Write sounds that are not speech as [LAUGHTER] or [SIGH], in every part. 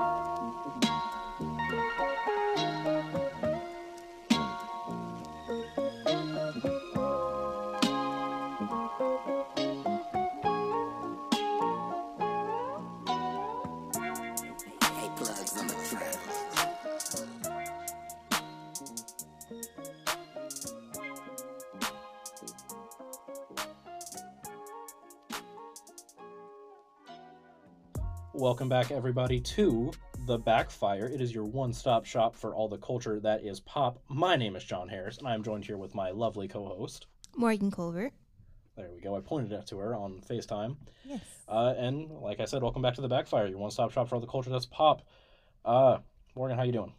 Hey, Welcome back, everybody, to The Backfire. It is your one stop shop for all the culture that is pop. My name is John Harris, and I am joined here with my lovely co host. Morgan Colbert. There we go. I pointed it to her on FaceTime. Yes. Uh, and like I said, welcome back to The Backfire, your one stop shop for all the culture that's pop. Uh, Morgan, how you doing?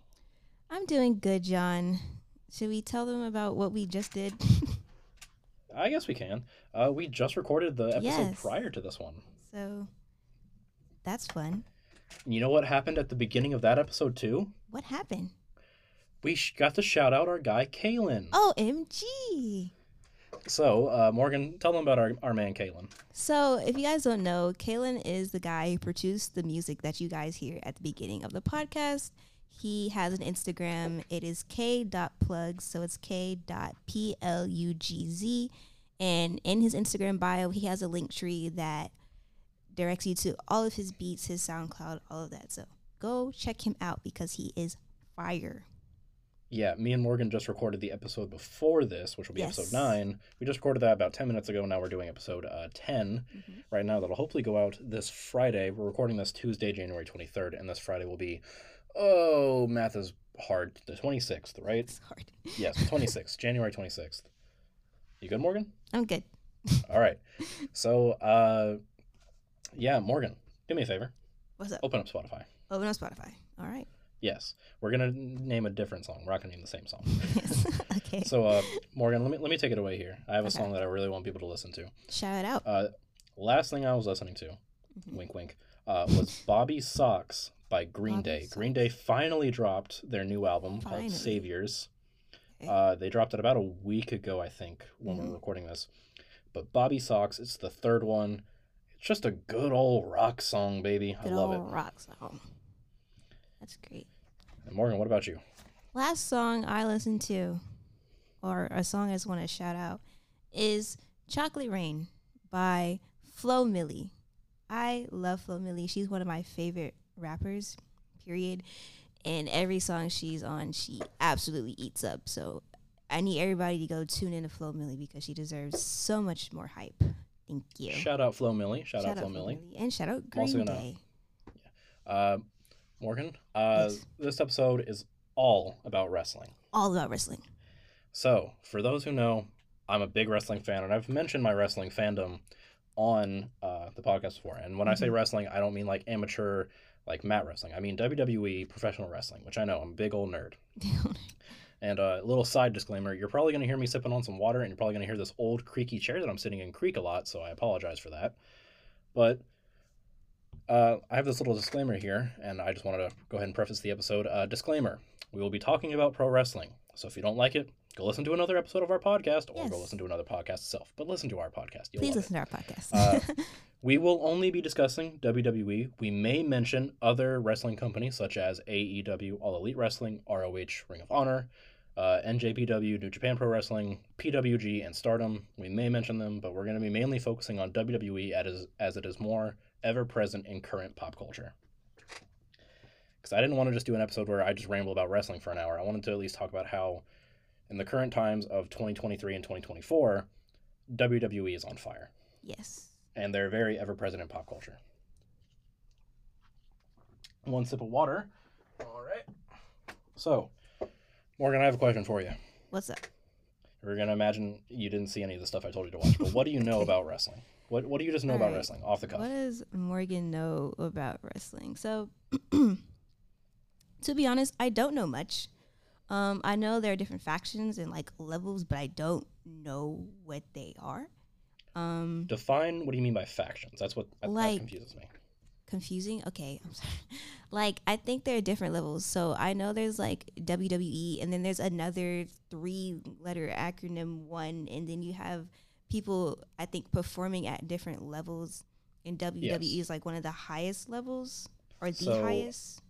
I'm doing good, John. Should we tell them about what we just did? [LAUGHS] I guess we can. Uh, we just recorded the episode Yes. prior to this one. so that's fun. You know what happened at the beginning of that episode, too? What happened? We sh- got to shout out our guy, Kalen. Oh, MG. So, uh, Morgan, tell them about our, our man, Kalen. So, if you guys don't know, Kalen is the guy who produced the music that you guys hear at the beginning of the podcast. He has an Instagram. It is k.plugs. So it's k.plugz. And in his Instagram bio, he has a link tree that directs you to all of his beats, his SoundCloud, all of that. So go check him out because he is fire. Yeah, me and Morgan just recorded the episode before this, which will be Yes. episode nine. We just recorded that about 10 minutes ago. Now we're doing episode uh, 10 right now. That'll hopefully go out this Friday. We're recording this Tuesday, January 23rd, and this Friday will be, oh, math is hard, the 26th, right? It's hard. Yes, [LAUGHS] 26th, January 26th. You good, Morgan? I'm good. All right. [LAUGHS] So, uh, yeah, Morgan, do me a favor. What's up? Open up Spotify. Open up Spotify. All right. Yes, we're gonna name a different song. We're not gonna name the same song. [LAUGHS] Yes. [LAUGHS] okay. So, uh, Morgan, let me let me take it away here. I have a Okay. song that I really want people to listen to. Shout it out. Uh, last thing I was listening to, Mhm. wink wink, uh, was Bobby Sox by Green Bobby Day. Socks. Green Day finally dropped their new album Finally. called Saviors. Okay. Uh, they dropped it about a week ago, I think, when we Mhm. we're recording this. But Bobby Sox, it's the third one. Just a good old rock song, baby. I Good love old it. rock song. That's great. And Morgan, what about you? Last song I listened to, or a song I just want to shout out, is Chocolate Rain by Flo Milli. I love Flo Milli. She's one of my favorite rappers, period. And every song she's on, she absolutely eats up. So I need everybody to go tune in to Flo Milli because she deserves so much more hype. Thank you. Shout out Flo Milli. Shout, out Flo Milli. And shout out Green gonna- Day. Uh, Morgan, uh, Yes. this episode is all about wrestling. All about wrestling. So, for those who know, I'm a big wrestling fan, and I've mentioned my wrestling fandom on uh, the podcast before. And when I say Mhm. wrestling, I don't mean like amateur, like mat wrestling. I mean WWE professional wrestling, which I know I'm a big old nerd. [LAUGHS] And a little side disclaimer: you're probably going to hear me sipping on some water, and you're probably going to hear this old creaky chair that I'm sitting in creak a lot. So I apologize for that. But uh, I have this little disclaimer here, and I just wanted to go ahead and preface the episode. Uh, disclaimer: We will be talking about pro wrestling. So if you don't like it, go listen to another episode of our podcast, or go listen to another podcast itself. But listen to our podcast. You'll Please love it. listen to our podcast. Uh, [LAUGHS] We will only be discussing WWE. We may mention other wrestling companies such as AEW, All Elite Wrestling, ROH, Ring of Honor, uh, NJPW, New Japan Pro Wrestling, PWG, and Stardom. We may mention them, but we're going to be mainly focusing on WWE as, as it is more ever present in current pop culture. Because I didn't want to just do an episode where I just ramble about wrestling for an hour. I wanted to at least talk about how, in the current times of 2023 and 2024, WWE is on fire yes. and they're very ever present in pop culture. One sip of water. All right. So, Morgan, I have a question for you. What's up? We're gonna imagine you didn't see any of the stuff I told you to watch, but what do you know [LAUGHS] about wrestling? What What do you just know about Alright. wrestling off the cuff? What does Morgan know about wrestling? So, [CLEARS THROAT] to be honest, I don't know much. Um, I know there are different factions and like levels, but I don't know what they are. Um, Define what do you mean by factions? That's what that, that Like- confuses me. Confusing. Okay, I'm sorry. [LAUGHS] Like I think there are different levels. So I know there's like WWE, and then there's another three-letter acronym one, and then you have people I think performing at different levels. And WWE Yes. is like one of the highest levels or the So- highest.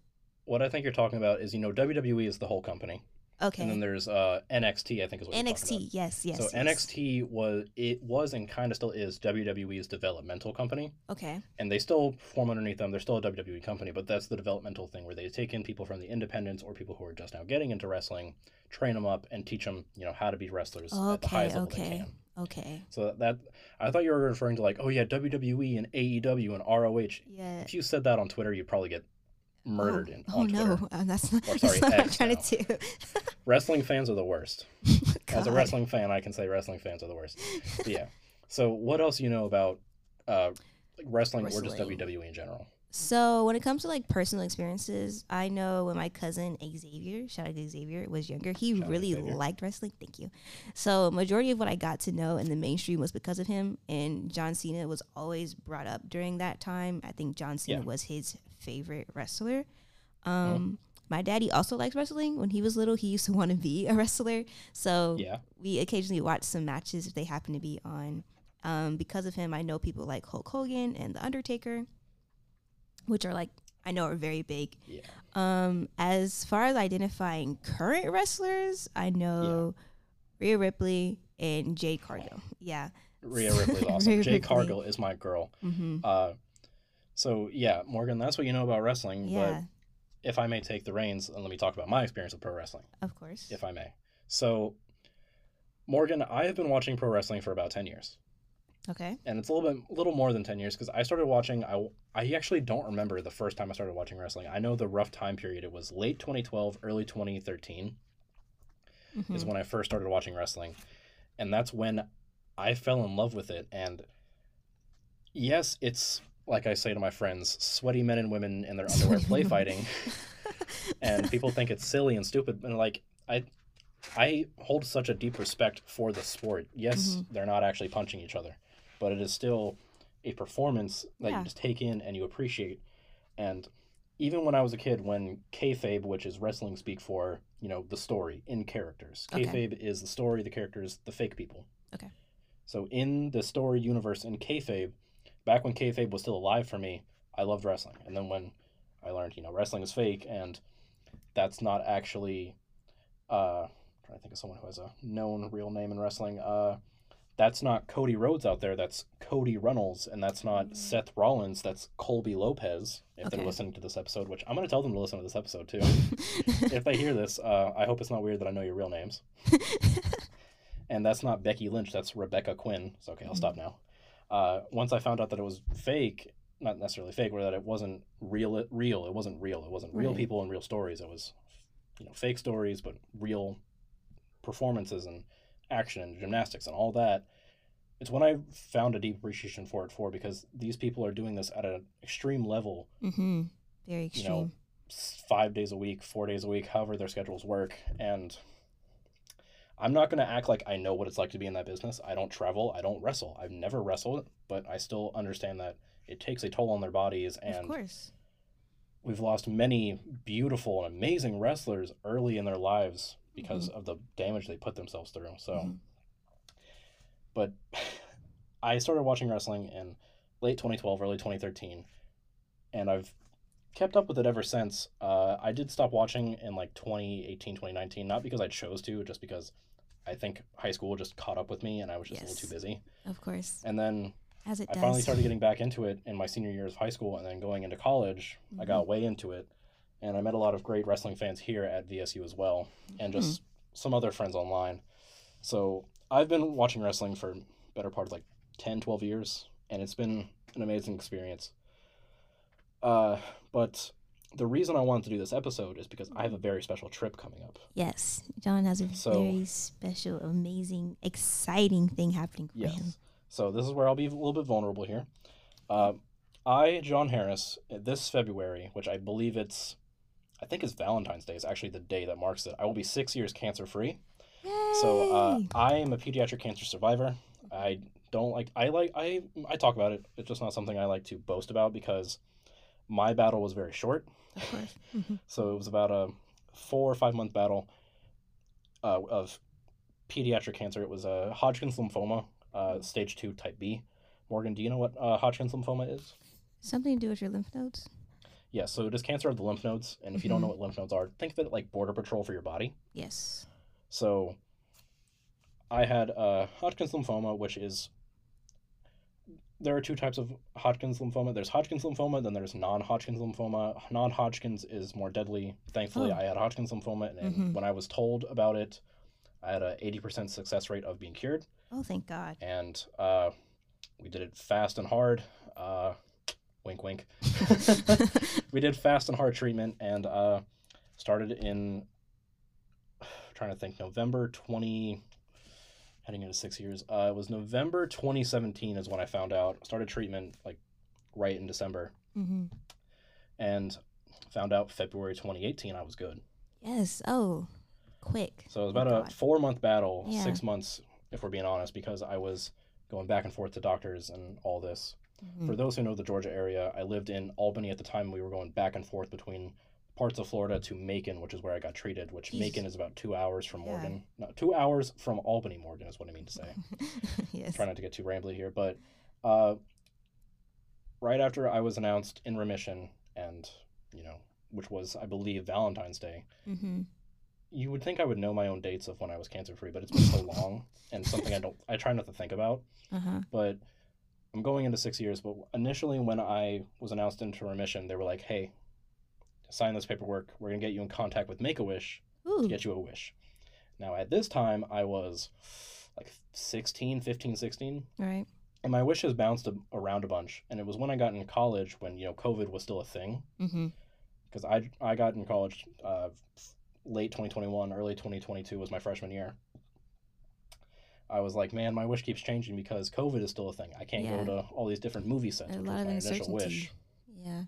what I think you're talking about is you know WWE is the whole company, Okay. and then there's uh, NXT. I think is what NXT. Yes. Yes. so yes. NXT was it was and kind of still is WWE's developmental company, Okay. and they still form underneath them. They're still a WWE company, but that's the developmental thing where they take in people from the independents or people who are just now getting into wrestling, train them up, and teach them you know how to be wrestlers at the Okay. highest level they Okay. can. Okay. So that I thought you were referring to like oh yeah WWE and AEW and ROH. Yeah. If you said that on Twitter, you'd probably get murdered oh, in, oh on no, Twitter. uh, that's not, Or, that's not what I'm trying now. to do. [LAUGHS] Wrestling fans are the worst. [LAUGHS] As a wrestling fan, I can say wrestling fans are the worst. But yeah. [LAUGHS] So what else do you know about uh, like wrestling, or just WWE in general? So when it comes to like personal experiences, I know when my cousin Xavier, shout out to Xavier, was younger, he Shout really liked wrestling. Thank you. So majority of what I got to know in the mainstream was because of him, and John Cena was always brought up during that time. I think John Cena Yeah. was his favorite wrestler. Um, My daddy also likes wrestling. When he was little, he used to [LAUGHS] want to be a wrestler. So Yeah. we occasionally watch some matches if they happen to be on. Um, because of him, I know people like Hulk Hogan and The Undertaker, which are like I know are very big. Yeah. Um, as far as identifying current wrestlers, I know Rhea Ripley and Jade Cargill. Yeah. Rhea Ripley's [LAUGHS] awesome. Rhea Ripley. Cargill is my girl. Mm-hmm. Uh, so yeah, Morgan, that's what you know about wrestling. Yeah. But if I may take the reins and let me talk about my experience with pro wrestling, Of course. if I may. So, Morgan, I have been watching pro wrestling for about ten years. Okay. and it's a little bit little more than 10 years because i started watching I, I actually don't remember the first time i started watching wrestling i know the rough time period it was late 2012 early 2013 Mhm. is when i first started watching wrestling and that's when i fell in love with it and yes it's like i say to my friends sweaty men and women in their underwear [LAUGHS] play fighting and people think it's silly and stupid and like i i hold such a deep respect for the sport yes Mhm. they're not actually punching each other but it is still a performance that Yeah. you just take in and you appreciate and even when i was a kid when kayfabe which is wrestling speak for you know the story in characters Okay. kayfabe is the story the characters the fake people Okay. so in the story universe in kayfabe back when kayfabe was still alive for me i loved wrestling and then when i learned you know wrestling is fake and that's not actually uh I'm trying to think of someone who has a known real name in wrestling uh that's not Cody Rhodes out there. That's Cody Runnels, and that's not Seth Rollins. That's Colby Lopez. If they're listening to this episode, which I'm going to tell them to listen to this episode too. [LAUGHS] if they hear this, uh, I hope it's not weird that I know your real names. [LAUGHS] and that's not Becky Lynch. That's Rebecca Quin. So okay, I'll stop now. Uh, once I found out that it was fake, not necessarily fake, but that it wasn't real. Real. It wasn't real. It wasn't real Right. people and real stories. It was, you know, fake stories, but real performances and action and gymnastics and all that. It's when I found a deep appreciation for it for because these people are doing this at an extreme level mm-hmm. Very you know, five days a week, four days a week, however their schedules work. And I'm not going to act like I know what it's like to be in that business. I don't travel. I don't wrestle. I've never wrestled, but I still understand that it takes a toll on their bodies. And of course. we've lost many beautiful and amazing wrestlers early in their lives because Mm-hmm. of the damage they put themselves through. So, Mhm. but [LAUGHS] I started watching wrestling in late 2012, early 2013, and I've kept up with it ever since. Uh, I did stop watching in like 2018, 2019, not because I chose to, just because I think high school just caught up with me and I was just a little too busy. Of course. And then As it I does. finally started getting back into it in my senior year of high school, and then going into college, I got way into it, and I met a lot of great wrestling fans here at VSU as well, and just some other friends online. So I've been watching wrestling for better part of like 10, 12 years, and it's been an amazing experience. Uh, but the reason I wanted to do this episode is because I have a very special trip coming up. Yes, John has a So- very special, amazing, exciting thing happening for him. Yes. So this is where I'll be a little bit vulnerable here. Uh, I, John Harris, this February, which I believe it's, I think it's Valentine's Day, is actually the day that marks it. I will be six years cancer free. So uh, I am a pediatric cancer survivor. I don't like I like I I talk about it. It's just not something I like to boast about because my battle was very short. Of course. [LAUGHS] Mhm. So it was about a four or five month battle uh, of pediatric cancer. It was a Hodgkin's lymphoma, uh, stage two, type B. Morgan, do you know what uh, Hodgkin's lymphoma is? Something to do with your lymph nodes. Yeah, so it is cancer of the lymph nodes, and if you don't know Mhm. what lymph nodes are, think of it like border patrol for your body. Yes. So I had uh, Hodgkin's lymphoma, which is there are two types of Hodgkin's lymphoma. There's Hodgkin's lymphoma, then there's non-Hodgkin's lymphoma. Non-Hodgkin's is more deadly. Thankfully, Oh. I had Hodgkin's lymphoma, and, Mhm. when I was told about it, I had a 80% success rate of being cured, Oh, thank God. and uh, we did it fast and hard. Uh, wink, wink. [LAUGHS] we did fast and hard treatment, and uh, started in [SIGHS] trying to think November 20 heading into 6 years. Uh, it was November 2017 is when I found out. Started treatment like right in December hmm and found out February 2018 I was good. Yes. Oh, quick. So it was about a God. 4 month battle, Yeah. 6 months if we're being honest because I was going back and forth to doctors and all this. Mhm. For those who know the Georgia area, I lived in Albany at the time. We were going back and forth between parts of Florida to Macon, which is where I got treated, which. Macon is about two hours from Yeah. Morgan. No, two hours from Albany, Morgan is what I mean to say. [LAUGHS] yes. Try not to get too rambly here, but uh, right after I was announced in remission, and you know, which was I believe Valentine's Day, hmm you would think I would know my own dates of when I was cancer free, but it's been so [LAUGHS] long and something I don't I try not to think about. Uh huh. But I'm going into six years. But initially, when I was announced into remission, they were like, "Hey, sign this paperwork. We're gonna get you in contact with Make a Wish to get you a wish." Now, at this time, I was like 16, 15, 16, Right. and my wishes bounced a- around a bunch. And it was when I got in college when you know COVID was still a thing Mm-hmm. because I I got in college uh, late 2021, early 2022 was my freshman year. I was like, man, my wish keeps changing because COVID is still a thing. I can't Yeah. go to all these different movie sets, A which lot was of my initial wish. Yeah.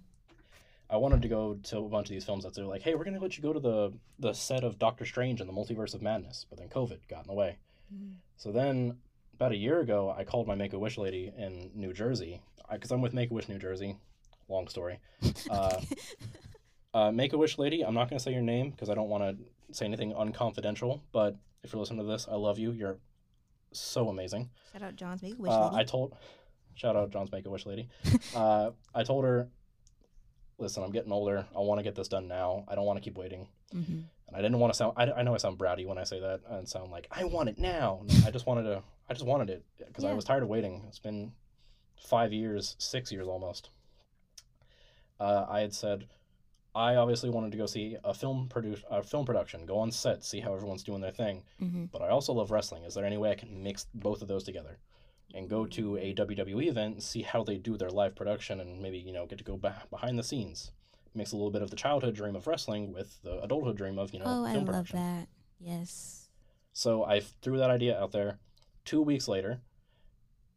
I wanted to go to a bunch of these films that they're like, hey, we're gonna let you go to the the set of Doctor Strange and the Multiverse of Madness, but then COVID got in the way. Mhm. So then, about a year ago, I called my Make a Wish lady in New Jersey because I'm with Make a Wish New Jersey. Long story. [LAUGHS] Uh, uh, Make a Wish lady, I'm not going to say your name because I don't want to say anything unconfidential, but if you're listening to this, I love you. You're so amazing. Shout out John's Make a Wish Uh, Lady. I told, shout out John's Make a Wish lady. [LAUGHS] uh, I told her, listen, I'm getting older. I want to get this done now. I don't want to keep waiting. mm-hmm. And I didn't want to sound, I, I know I sound bratty when I say that and sound like, I want it now. No, I just wanted to, I just wanted it because I was tired of waiting. It's been five years, six years almost. Uh, I had said, I obviously wanted to go see a film produce a film production, go on set, see how everyone's doing their thing. Mm-hmm. But I also love wrestling. Is there any way I can mix both of those together? And go to a WWE event and see how they do their live production and maybe, you know, get to go back behind the scenes. Mix a little bit of the childhood dream of wrestling with the adulthood dream of, you know, oh, I film love that. Yes. So I threw that idea out there. Two weeks later,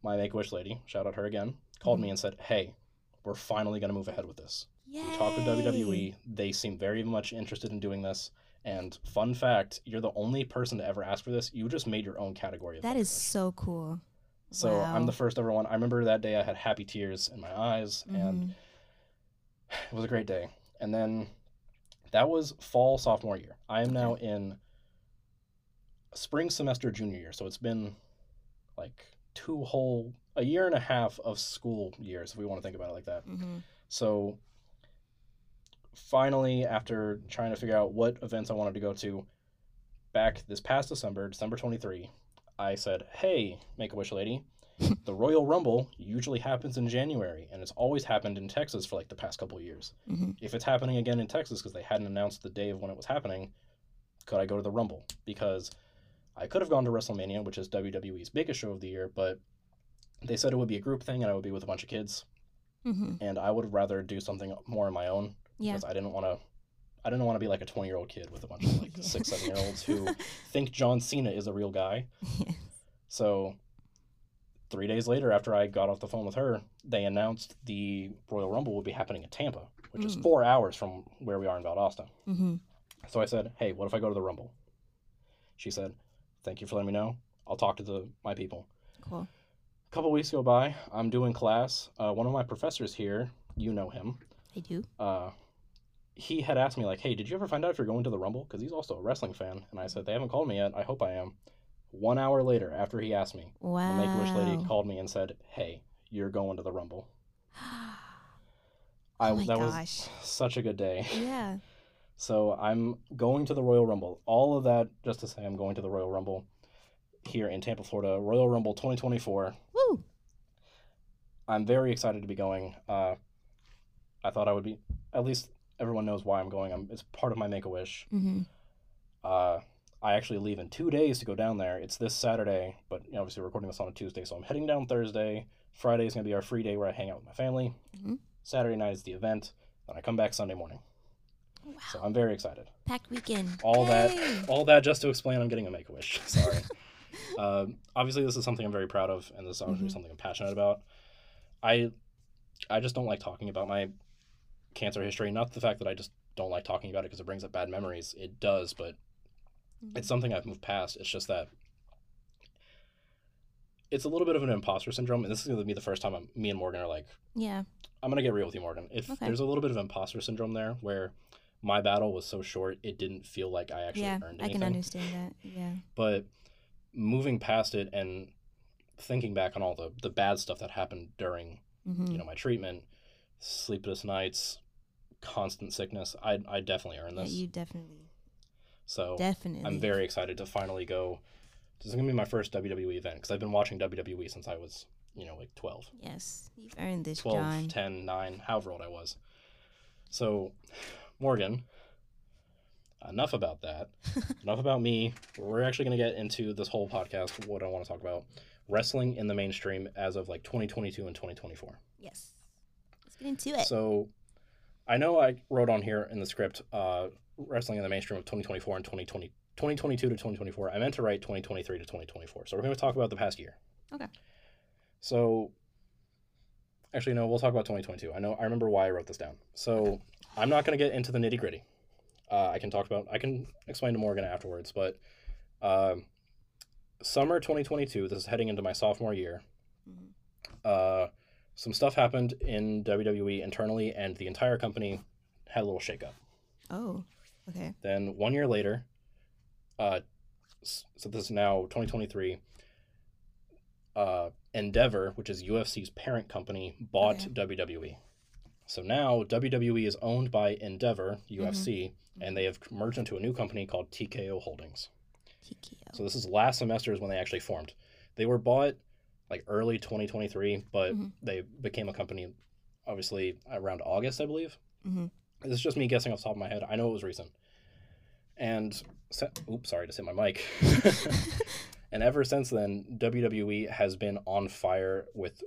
my Make Wish lady, shout out her again, called me mm-hmm. and said, Hey, we're finally going to move ahead with this. Yay. We talked with WWE. They seem very much interested in doing this. And fun fact, you're the only person to ever ask for this. You just made your own category of That is so cool. So wow. I'm the first ever one. I remember that day I had happy tears in my eyes, and Mhm. [SIGHS] it was a great day. And then that was fall sophomore year. I am now in spring semester junior year. So it's been like two whole a year and a half of school years, if we want to think about it like that. Mhm. So finally, after trying to figure out what events I wanted to go to, back this past December, December 23, I said, Hey, Make a Wish Lady, [LAUGHS] the Royal Rumble usually happens in January, and it's always happened in Texas for like the past couple of years. Mhm. If it's happening again in Texas because they hadn't announced the day of when it was happening, could I go to the Rumble? Because I could have gone to WrestleMania, which is WWE's biggest show of the year, but they said it would be a group thing and I would be with a bunch of kids Mhm. and I would rather do something more on my own Yeah. because I didn't want to. I didn't want to be like a twenty-year-old kid with a bunch of like Yeah. [LAUGHS] six, seven-year-olds who think John Cena is a real guy. Yes. So, three days later, after I got off the phone with her, they announced the Royal Rumble would be happening in Tampa, which is Mm. four hours from where we are in Valdosta. Mhm. So I said, "Hey, what if I go to the Rumble?" She said, "Thank you for letting me know. I'll talk to the my people." Cool. A couple weeks go by. I'm doing class. Uh, one of my professors here, you know him. I do. uh, he had asked me like, "Hey, did you ever find out if you're going to the Rumble?" Because he's also a wrestling fan, and I said they haven't called me yet. I hope I am. One hour later, after he asked me, the Wow. Make Wish lady called me and said, "Hey, you're going to the Rumble." [GASPS] I oh my that gosh. was such a good day. Yeah. [LAUGHS] So I'm going to the Royal Rumble. All of that just to say I'm going to the Royal Rumble here in Tampa, Florida. Royal Rumble 2024. Woo. I'm very excited to be going. Uh, I thought I would be. At least everyone knows why I'm going. I'm, it's part of my Make a Wish. Mm-hmm. Uh, I actually leave in two days to go down there. It's this Saturday, but you know, obviously we're recording this on a Tuesday, so I'm heading down Thursday. Friday is gonna be our free day where I hang out with my family. Mhm. Saturday night is the event. Then I come back Sunday morning. Wow. So I'm very excited. Packed weekend. All Yay. that, all that, just to explain I'm getting a Make a Wish. [LAUGHS] Sorry. um, [LAUGHS] obviously, this is something I'm very proud of, and this is obviously Mhm. something I'm passionate about. I, I just don't like talking about my cancer history. Not the fact that I just don't like talking about it because it brings up bad memories. It does, but Mhm. it's something I've moved past. It's just that it's a little bit of an imposter syndrome, and this is going to be the first time I'm, me and Morgan are like, Yeah. I'm going to get real with you, Morgan. If Okay. there's a little bit of imposter syndrome there, where my battle was so short, it didn't feel like I actually Yeah. earned I anything. can understand that. Yeah. But moving past it and thinking back on all the the bad stuff that happened during Mm-hmm. you know my treatment, sleepless nights, constant sickness, I I definitely earned yeah, this. you definitely, so definitely. I'm very excited to finally go. This is gonna be my first WWE event because I've been watching WWE since I was, you know, like 12, Yes, you've earned this, 12, John. 10, 9, however old I was. So, Morgan, enough about that. [LAUGHS] enough about me. We're actually gonna get into this whole podcast. What I want to talk about wrestling in the mainstream as of like 2022 and 2024. Yes. Let's get into it. So, I know I wrote on here in the script, uh, wrestling in the mainstream of 2024 and 2020, 2022 to 2024. I meant to write 2023 to 2024. So we're going to talk about the past year. Okay. So, actually, no, we'll talk about 2022. I know, I remember why I wrote this down. So, I'm not going to get into the nitty gritty. Uh, I can talk about, I can explain to Morgan afterwards, but um, summer 2022, this is heading into my sophomore year Mhm. uh, some stuff happened in WWE internally, and the entire company had a little shakeup. Oh, okay. Then one year later, uh, so this is now 2023. Uh, Endeavor, which is UFC's parent company, bought Okay. WWE. So now WWE is owned by Endeavor UFC, and they have merged into a new company called TKO Holdings. TKO. So this is last semester is when they actually formed. They were bought like early 2023, but Mhm. they became a company obviously around August, I believe. Mhm. This is just me guessing off the top of my head. I know it was recent. And se- oops, sorry to say my mic. [LAUGHS] and ever since then, WWE has been on fire with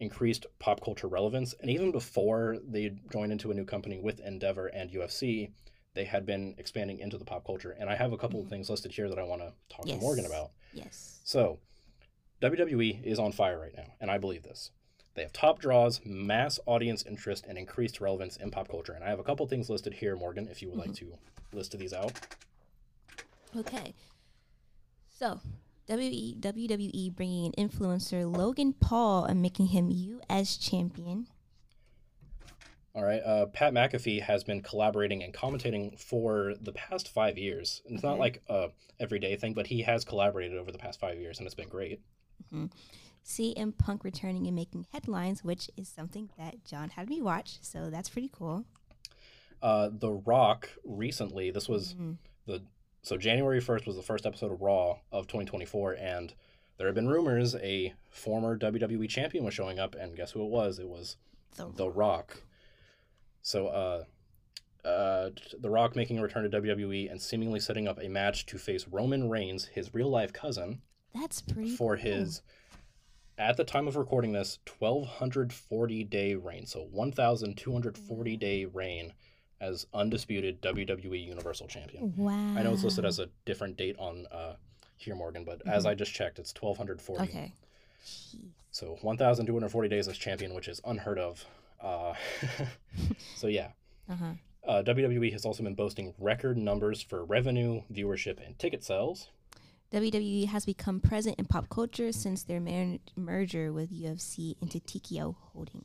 increased pop culture relevance. And even before they joined into a new company with Endeavor and UFC, they had been expanding into the pop culture. And I have a couple of Mhm. things listed here that I want to talk Yes. to Morgan about. yes. So, WWE is on fire right now, and I believe this. They have top draws, mass audience interest, and increased relevance in pop culture. And I have a couple things listed here, Morgan, if you would like to list these out. Okay. So, WWE, bringing in influencer Logan Paul and making him U.S. champion. All right. Uh, Pat McAfee has been collaborating and commentating for the past five years. And It's not like a everyday thing, but he has collaborated over the past five years, and it's been great. CM Punk returning and making headlines, which is something that John had me watch. So that's pretty cool. Uh, the Rock recently, this was Mhm. the so January 1st was the first episode of Raw of 2024 and there have been rumors a former WWE champion was showing up and guess who it was? It was The, The Rock. So uh uh The Rock making a return to WWE and seemingly setting up a match to face Roman Reigns, his real life cousin, that's pretty for cool. his at the time of recording this 1240 day reign. So 1240 day reign as undisputed WWE Universal Champion. Wow. I know it's listed as a different date on uh, here, Morgan, but as I just checked, it's 1240. Okay. So 1,240 days as champion, which is unheard of. Uh, [LAUGHS] so yeah, Uh-huh. uh, WWE has also been boasting record numbers for revenue, viewership, and ticket sales. WWE has become present in pop culture since their mer- merger with UFC into TKO Holdings.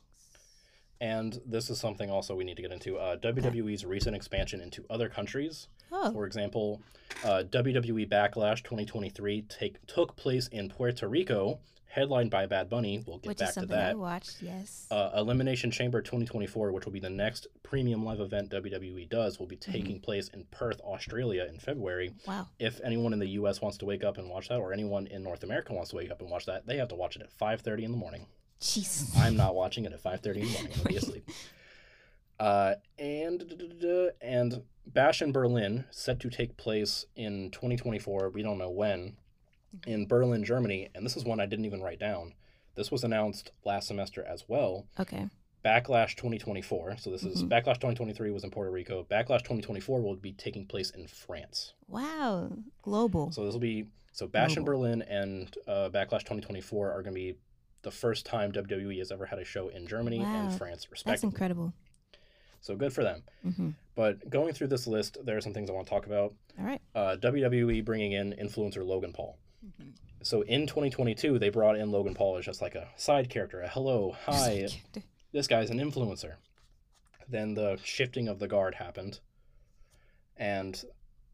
And this is something also we need to get into uh, WWE's recent expansion into other countries. Oh, For example, uh, WWE Backlash 2023 take, took place in Puerto Rico, headlined by Bad Bunny. We'll get which back to that. I watched. Yes. Uh, Elimination Chamber 2024, which will be the next premium live event WWE does, will be Mm-hmm. taking place in Perth, Australia in February. wow. If anyone in the U.S. wants to wake up and watch that, or anyone in North America wants to wake up and watch that, they have to watch it at 5:30 in the morning. Jesus. I'm not watching it at 5:30 in the morning. I'm gonna be asleep. Uh, and and Bash in Berlin set to take place in 2024. We don't know when. In Berlin, Germany, and this is one I didn't even write down. This was announced last semester as well. Okay. Backlash 2024. So this is Mhm. Backlash 2023 was in Puerto Rico. Backlash 2024 will be taking place in France. Wow. Global. So this will be so Bash in Berlin and uh, Backlash 2024 are going to be the first time WWE has ever had a show in Germany Wow. and France, respectively. That's incredible. So good for them. hmm But going through this list, there are some things I want to talk about. All right. Uh, WWE bringing in influencer Logan Paul. Mhm. So in 2022, they brought in Logan Paul as just like a side character, a hello, hi, this guy's an influencer. Then the shifting of the guard happened, and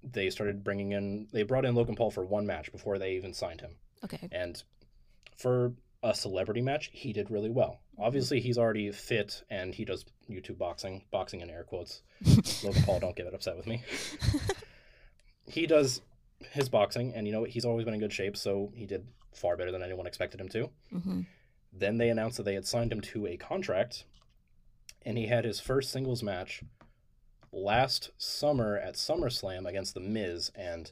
they started bringing in. They brought in Logan Paul for one match before they even signed him, Okay. and for a celebrity match, he did really well. Obviously, he's already fit and he does YouTube boxing, boxing in air quotes. [LAUGHS] Logan Paul, don't get upset with me. [LAUGHS] he does his boxing, and you know he's always been in good shape, so he did far better than anyone expected him to. hmm Then they announced that they had signed him to a contract, and he had his first singles match last summer at SummerSlam against The Miz, and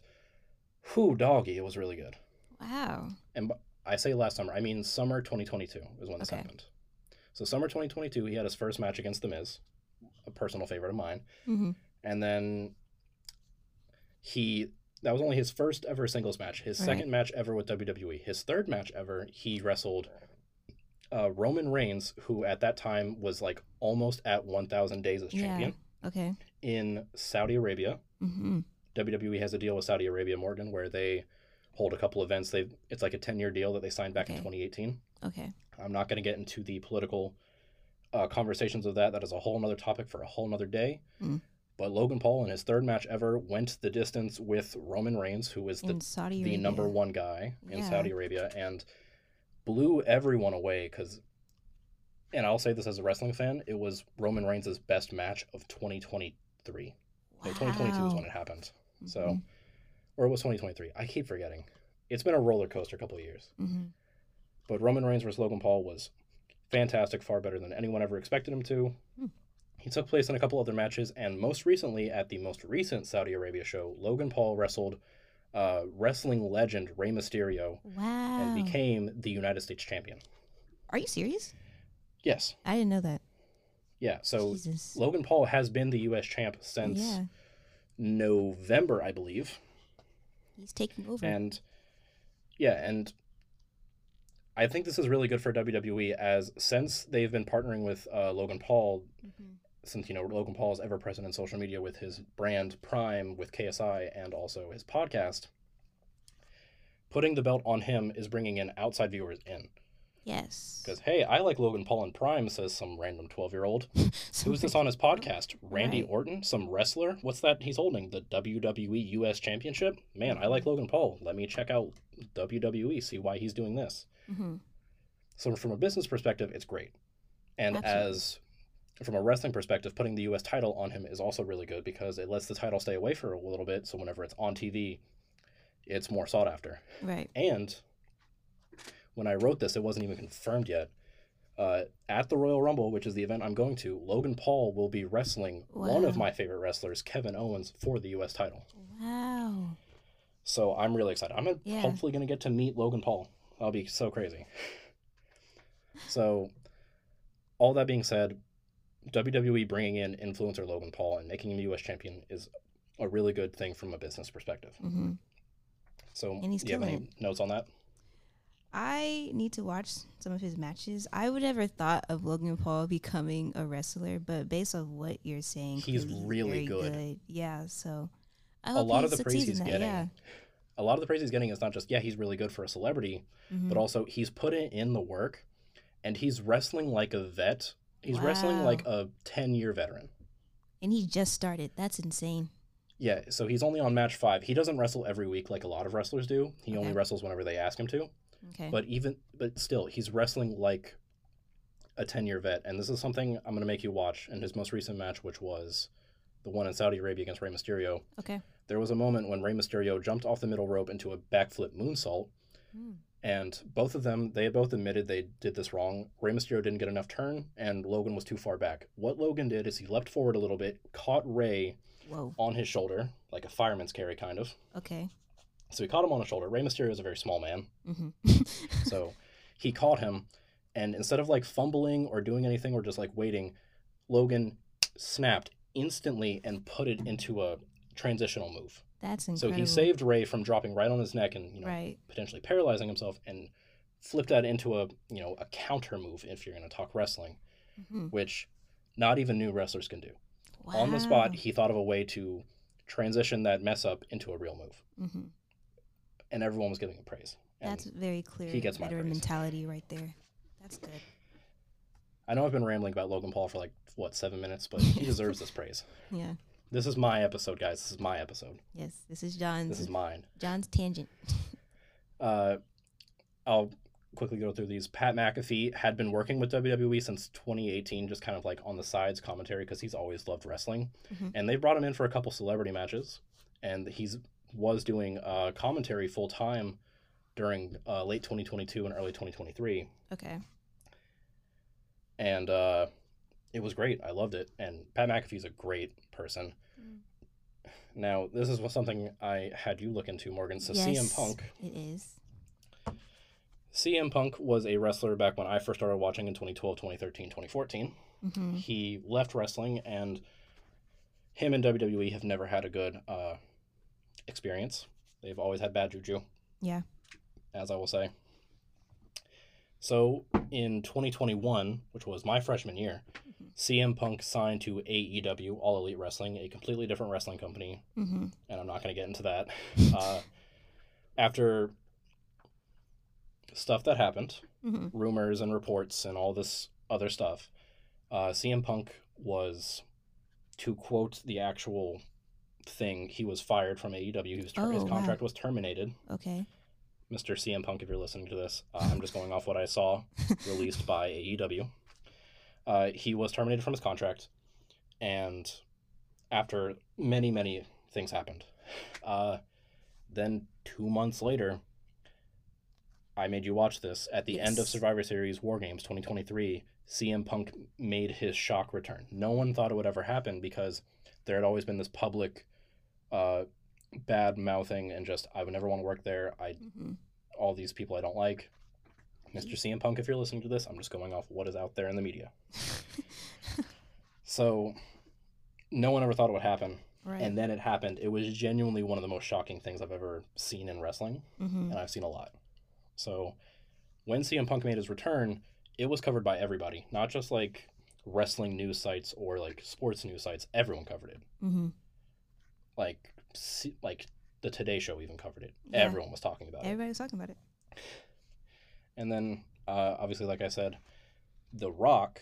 whoo doggy, it was really good. Wow. And I say last summer, I mean summer 2022 is when this Okay. happened. So summer 2022, he had his first match against The Miz, a personal favorite of mine, hmm and then he that was only his first ever singles match. His Right. second match ever with WWE. His third match ever, he wrestled uh, Roman Reigns, who at that time was like almost at 1,000 days as Yeah. champion Okay. in Saudi Arabia. hmm WWE has a deal with Saudi Arabia Morgan where they hold a couple events. They it's like a 10 year deal that they signed back in 2018. Okay. I'm not going to get into the political uh, conversations of that. That is a whole nother topic for a whole nother day. Mm. But Logan Paul, in his third match ever, went the distance with Roman Reigns, who is the, the number one guy in Yeah. Saudi Arabia, and blew everyone away. Because, and I'll say this as a wrestling fan, it was Roman Reigns' best match of 2023. No, 2022 is when it happened. So, Mhm. or it was 2023. I keep forgetting. It's been a roller coaster a couple of years. Mhm. But Roman Reigns versus Logan Paul was fantastic, far better than anyone ever expected him to. Hmm. He took place in a couple other matches, and most recently at the most recent Saudi Arabia show, Logan Paul wrestled uh, wrestling legend Rey Mysterio Wow. and became the United States champion. Are you serious? Yes, I didn't know that. yeah. So Jesus. Logan Paul has been the U.S. champ since yeah. November, I believe. He's taking over. And yeah, and I think this is really good for WWE as since they've been partnering with uh, Logan Paul, Mhm. Since you know Logan Paul is ever present in social media with his brand Prime with KSI and also his podcast. Putting the belt on him is bringing in outside viewers in Yes. because hey, I like Logan Paul in Prime, says some random twelve year old. [LAUGHS] Who's this on his podcast? Randy Right. Orton, some wrestler? What's that he's holding? The WWE US Championship? Man, I Mm-hmm. like Logan Paul. Let me check out WWE, see why he's doing this. hmm So, from a business perspective, it's great. And Absolutely. as from a wrestling perspective, putting the US title on him is also really good because it lets the title stay away for a little bit. So, whenever it's on TV, it's more sought after. Right. And when I wrote this, it wasn't even confirmed yet. Uh, at the Royal Rumble, which is the event I'm going to, Logan Paul will be wrestling one of my favorite wrestlers, Kevin Owens, for the U.S. title. Wow. So I'm really excited. I'm Yeah. hopefully going to get to meet Logan Paul. That'll be so crazy. [LAUGHS] So, all that being said, WWE bringing in influencer Logan Paul and making him a U.S. champion is a really good thing from a business perspective. hmm So, And he's do you have any killing notes on that? I need to watch some of his matches. I would never thought of Logan Paul becoming a wrestler, but based on what you're saying, He's clearly really very good. Yeah. So I A hope lot of the praise he's in that. getting Yeah. a lot of the praise he's getting is not just yeah he's really good for a celebrity Mhm. but also he's put it in the work and he's wrestling like a vet He's wrestling like a 10 year veteran. And he just started. That's insane. Yeah, so he's only on match five. He doesn't wrestle every week like a lot of wrestlers do. He only wrestles whenever they ask him to. Okay. But even, but still, he's wrestling like a 10 year vet. And this is something I'm going to make you watch in his most recent match, which was the one in Saudi Arabia against Rey Mysterio. okay. There was a moment when Rey Mysterio jumped off the middle rope into a backflip moonsault. Mm. And both of them, they both admitted they did this wrong. Rey Mysterio didn't get enough turn, and Logan was too far back. What Logan did is he leapt forward a little bit, caught Rey Whoa. on his shoulder, like a fireman's carry kind of. Okay. So he caught him on the shoulder. Rey Mysterio is a very small man, Mm-hmm. [LAUGHS] so he caught him, and instead of like fumbling or doing anything or just like waiting, Logan snapped instantly and put it into a transitional move. That's incredible. So he saved Rey from dropping right on his neck and you know Right. potentially paralyzing himself, and flipped that into a you know a counter move if you're going to talk wrestling, hmm which not even new wrestlers can do. Wow. On the spot, he thought of a way to transition that mess up into a real move, hmm and everyone was giving him praise. And That's very clear. he gets my praise. mentality right there. That's good. I know I've been rambling about Logan Paul for like what seven minutes, but he [LAUGHS] deserves this praise. Yeah. This is my episode, guys. This is my episode. Yes. This is John's. This is mine. John's tangent. [LAUGHS] Uh, I'll quickly go through these. Pat McAfee had been working with WWE since 2018, just kind of like on the sides commentary because he's always loved wrestling. Mhm. And they brought him in for a couple celebrity matches, and he's was doing uh, commentary full time during uh, late 2022 and early 2023, Okay. and uh, it was great. I loved it, and Pat McAfee's a great person. Mm. Now, this is something I had you look into, Morgan. So CM Punk. It is. CM Punk was a wrestler back when I first started watching in 2012, 2013, 2014. Mm-hmm. He left wrestling, and him and WWE have never had a good uh, experience. They've always had bad juju. Yeah. As I will say. So in 2021, which was my freshman year. CM Punk signed to AEW, All Elite Wrestling, a completely different wrestling company Mm-hmm. and I'm not going to get into that. [LAUGHS] Uh, after stuff that happened, Mm-hmm. rumors and reports and all this other stuff, uh, CM Punk was, to quote the actual thing, he was fired from AEW. He was ter- his Oh, wow. contract was terminated. Okay. Mr. CM Punk, if you're listening to this, uh, I'm just going off what I saw [LAUGHS] released by AEW. Uh, he was terminated from his contract, and after many, many things happened, uh, then two months later, I made you watch this. At the end of Survivor Series War Games 2023, CM Punk made his shock return. No one thought it would ever happen because there had always been this public uh, bad mouthing and just, I would never want to work there. I Mm-hmm. all these people I don't like. Mr. CM Punk, if you're listening to this, I'm just going off what is out there in the media. [LAUGHS] So, no one ever thought it would happen. right. And then it happened. It was genuinely one of the most shocking things I've ever seen in wrestling, mm-hmm. and I've seen a lot. So, when CM Punk made his return, it was covered by everybody, not just like wrestling news sites or like sports news sites. Everyone covered it. Mm-hmm. Like, like the Today Show even covered it. Yeah. Everyone was talking about it. Everybody was talking about it. And then, uh, obviously, like I said, The Rock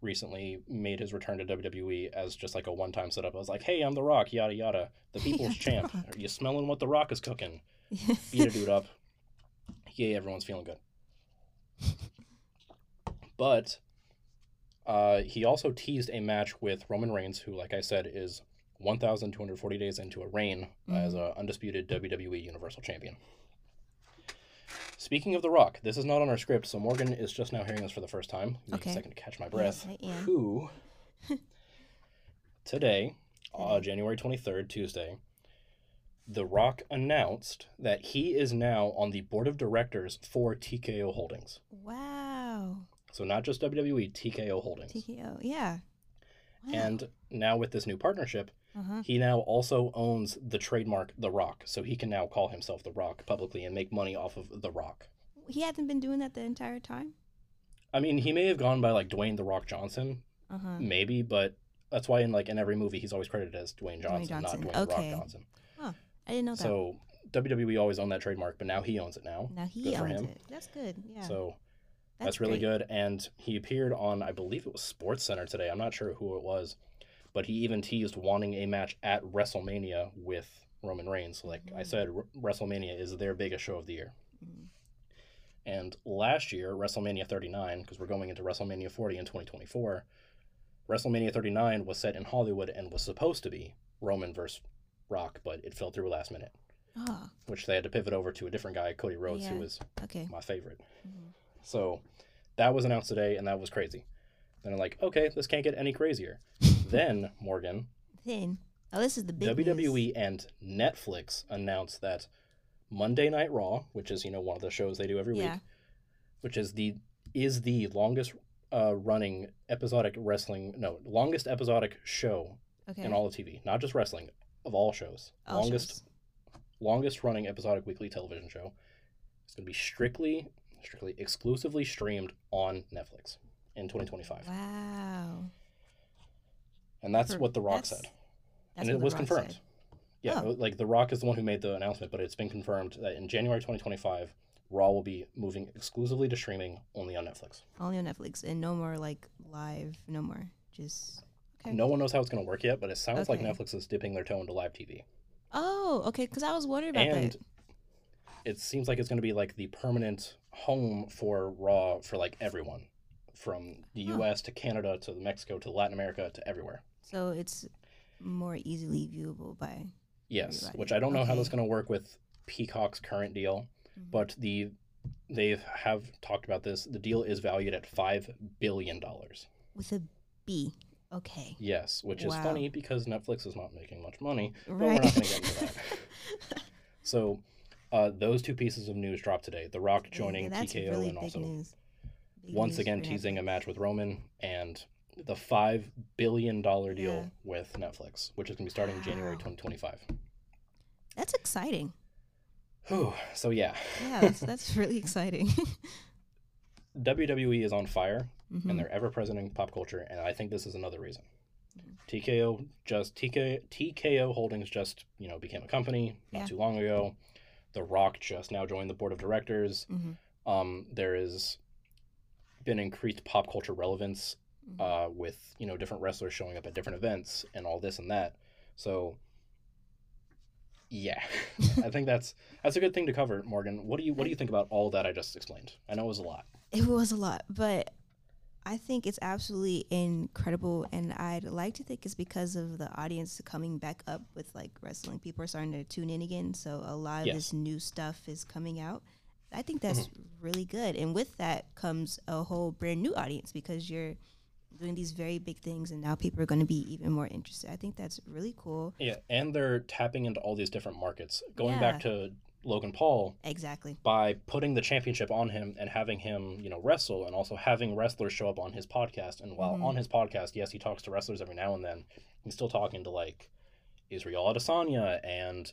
recently made his return to WWE as just like a one time setup. I was like, hey, I'm The Rock, yada yada. The [LAUGHS] people's champ. Are you smelling what The Rock is cooking? [LAUGHS] Beat a dude up. Yay, everyone's feeling good. But uh, he also teased a match with Roman Reigns, who, like I said, is 1,240 days into a reign as a undisputed WWE Universal Champion. Speaking of The Rock, this is not on our script, so Morgan is just now hearing this for the first time. Give me a second to catch my breath. Am. Who [LAUGHS] today, uh, January 23rd, Tuesday, The Rock announced that he is now on the board of directors for TKO Holdings. Wow. So not just WWE, TKO Holdings. TKO. Yeah. Wow. And now with this new partnership, uh-huh. he now also owns the trademark The Rock. So he can now call himself The Rock publicly and make money off of The Rock. he hasn't been doing that the entire time. I mean, he may have gone by like Dwayne The Rock Johnson, Uh huh. maybe, but that's why in like in every movie he's always credited as Dwayne Johnson, Johnson, not Dwayne The okay. Rock Johnson. I didn't know that. So WWE always owned that trademark, but now he owns it now. now he good owns it. That's good. Yeah. So That's, really good. And he appeared on, I believe it was Sports Center today. I'm not sure who it was, but he even teased wanting a match at WrestleMania with Roman Reigns. Like I Mhm. said, R- WrestleMania is their biggest show of the year. Mhm. And last year, WrestleMania 39, because we're going into WrestleMania 40 in 2024, WrestleMania 39 was set in Hollywood and was supposed to be Roman versus Rock, but it fell through last minute, Oh, which they had to pivot over to a different guy, Cody Rhodes, who was okay. my favorite. Mhm. So that was announced today, and that was crazy. Then I'm like, okay, this can't get any crazier. Then, Morgan, Then, oh, this is the big WWE news. and Netflix announced that Monday Night Raw, which is you know one of the shows they do every Yeah. week, which is the is the longest uh, running episodic wrestling no longest episodic show Okay. in all of TV, not just wrestling of all shows. All longest shows. longest running episodic weekly television show. It's going to be strictly strictly exclusively streamed on Netflix in 2025, Wow. And that's what The Rock that's- said. That's and it was Rock confirmed. said. Yeah, Oh. like The Rock is the one who made the announcement, but it's been confirmed that in January 2025, Raw will be moving exclusively to streaming only on Netflix. Only on Netflix and no more like live. No more. Just. Okay. No one knows how it's going to work yet, but it sounds like Netflix is dipping their toe into live TV. Oh, okay. Because I was wondering about that. and that. it seems like it's going to be like the permanent home for Raw for like everyone from the Huh. US to Canada to Mexico to Latin America to everywhere. So it's more easily viewable by. Yes, Everybody. which I don't know how that's going to work with Peacock's current deal, Mhm. but the they have talked about this. The deal is valued at 5 billion dollars. With a B. Okay. Yes, which is funny because Netflix is not making much money, but Right. we're not going to get into that. [LAUGHS] So, uh, those two pieces of news dropped today. The Rock joining Yeah, TKO really and also news. Once news again teasing a match with Roman and the five billion dollar deal Yeah. with Netflix, which is going to be starting January 2025. That's exciting. Whew. So yeah, Yeah, that's [LAUGHS] that's really exciting. WWE is on fire Mhm. and they're ever present in pop culture, and I think this is another reason. TKO just TK, TKO Holdings just you know became a company not Yeah. too long ago. The Rock just now joined the board of directors. Mhm. Um, there is been increased pop culture relevance Mhm. uh, with you know different wrestlers showing up at different events and all this and that. So yeah, [LAUGHS] I think that's that's a good thing to cover, Morgan. What do you what do you think about all that I just explained? I know it was a lot. It was a lot, but I think it's absolutely incredible, and I'd like to think it's because of the audience coming back up with like wrestling. People are starting to tune in again, so a lot of Yes. this new stuff is coming out. I think that's really good, and with that comes a whole brand new audience because you're doing these very big things, and now people are going to be even more interested. I think that's really cool. Yeah, and they're tapping into all these different markets. Going back to Logan Paul, Exactly. by putting the championship on him and having him, you know, wrestle and also having wrestlers show up on his podcast. And while Mhm. on his podcast, yes, he talks to wrestlers every now and then, he's still talking to like Israel Adesanya and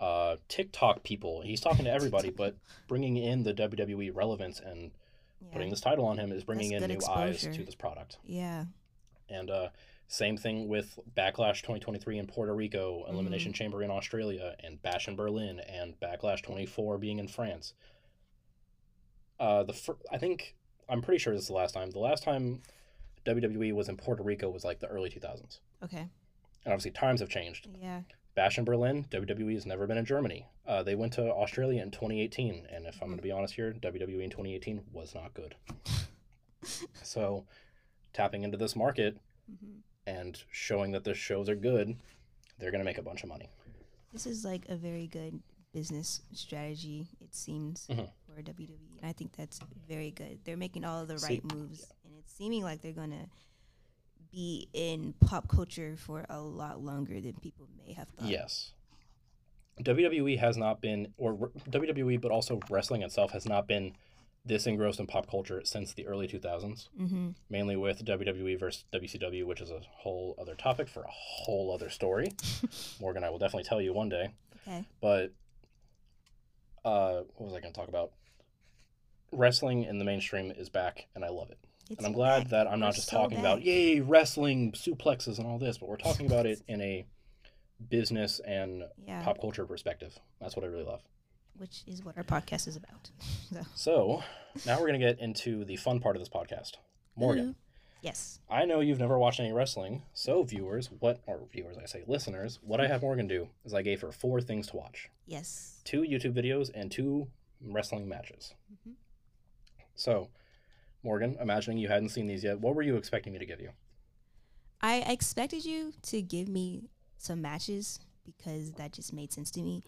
uh, TikTok people. He's talking to everybody, [LAUGHS] but bringing in the WWE relevance and Yeah. putting this title on him is bringing That's in new good eyes to this product. yeah. And uh, same thing with Backlash 2023 in Puerto Rico, Mm-hmm. Elimination Chamber in Australia, and Bash in Berlin, and Backlash 24 being in France. Uh, the fir- I think I'm pretty sure this is the last time. The last time WWE was in Puerto Rico was like the early 2000s, Okay. and obviously times have changed. Yeah. Bash in Berlin, WWE has never been in Germany. Uh, they went to Australia in 2018, and if I'm going to be honest here, WWE in 2018 was not good. [LAUGHS] so, tapping into this market hmm and showing that the shows are good, they're going to make a bunch of money. This is like a very good business strategy, it seems, Mhm. for WWE. And I think that's very good. They're making all of the See, right moves, and it's seeming like they're going to be in pop culture for a lot longer than people may have thought. Yes. WWE has not been, or WWE, but also wrestling itself has not been this engrossed in pop culture since the early 2000s, Mm-hmm. mainly with WWE versus WCW, which is a whole other topic for a whole other story. [LAUGHS] Morgan, I will definitely tell you one day. Okay. But uh, what was I going to talk about? Wrestling in the mainstream is back, and I love it. It's and I'm glad that I'm We're not just so talking about yay wrestling suplexes and all this, but we're talking about it [LAUGHS] in a business and Yeah. pop culture perspective. That's what I really love. which is what our podcast is about. [LAUGHS] So, So now we're going to get into the fun part of this podcast. Morgan, Ooh. yes. I know you've never watched any wrestling. So, viewers, what, or viewers, I say listeners, what I have Morgan do is I gave her four things to watch Yes. two YouTube videos and two wrestling matches. Mhm. So, Morgan, imagining you hadn't seen these yet, what were you expecting me to give you? I expected you to give me some matches because that just made sense to me.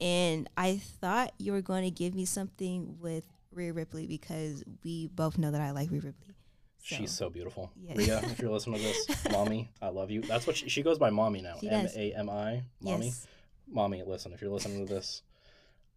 And I thought you were going to give me something with Rhea Ripley because we both know that I like Rhea Ripley. She's so beautiful. Yeah. Rhea, [LAUGHS] if you're listening to this, mommy, I love you. That's what she, she goes by mommy now. M. A M I, mommy. Yes. Mommy, listen, if you're listening to this,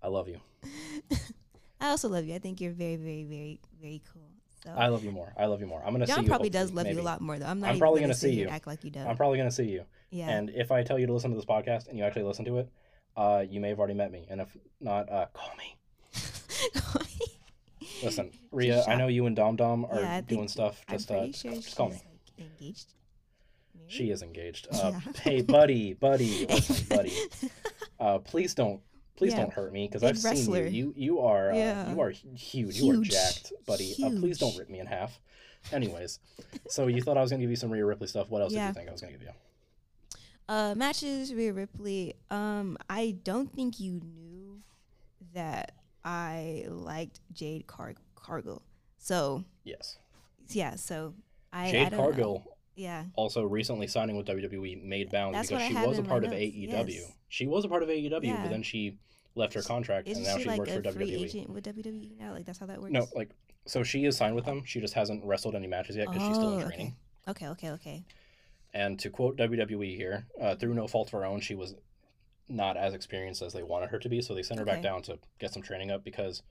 I love you. [LAUGHS] I also love you. I think you're very, very, very, very cool. So I love you more. I love you more. I'm gonna see John you. probably does love you a lot more though. I'm not I'm even probably gonna, gonna see you. act like you don't. I'm probably gonna see you. yeah. And if I tell you to listen to this podcast and you actually listen to it, uh, you may have already met me. And if not, uh, call me. [LAUGHS] Listen, Rhea, I know you and Dom Dom are Yeah, doing stuff. Just uh, sure just call me. Like, engaged. Married? She is engaged. Uh, Yeah. hey, buddy, buddy, [LAUGHS] listen, buddy. Uh, please don't, please Yeah. don't hurt me because I've seen you. You, you are, uh, Yeah. you are huge. You are Huge. jacked, buddy. Uh, please don't rip me in half. Anyways, so you thought I was gonna give you some Rhea Ripley stuff. What else did you think I was gonna give you? Uh, matches Rhea Ripley. Um, I don't think you knew that I liked Jade Car- Cargill. So Yes, yeah, so I I Jade know. Cargill Yeah, also recently signing with WWE made bounds That's because she was a part of AEW. yes. She was a part of AEW, Yeah. but then she left her contract isn't and now she she, like works for free WWE. agent with WWE now? Like that's how that works. No, like so she is signed with them. She just hasn't wrestled any matches yet because she's still in Oh, training. Okay, okay, okay. And to quote WWE here, uh, through no fault of her own, she was not as experienced as they wanted her to be, so they sent her back down to get some training up because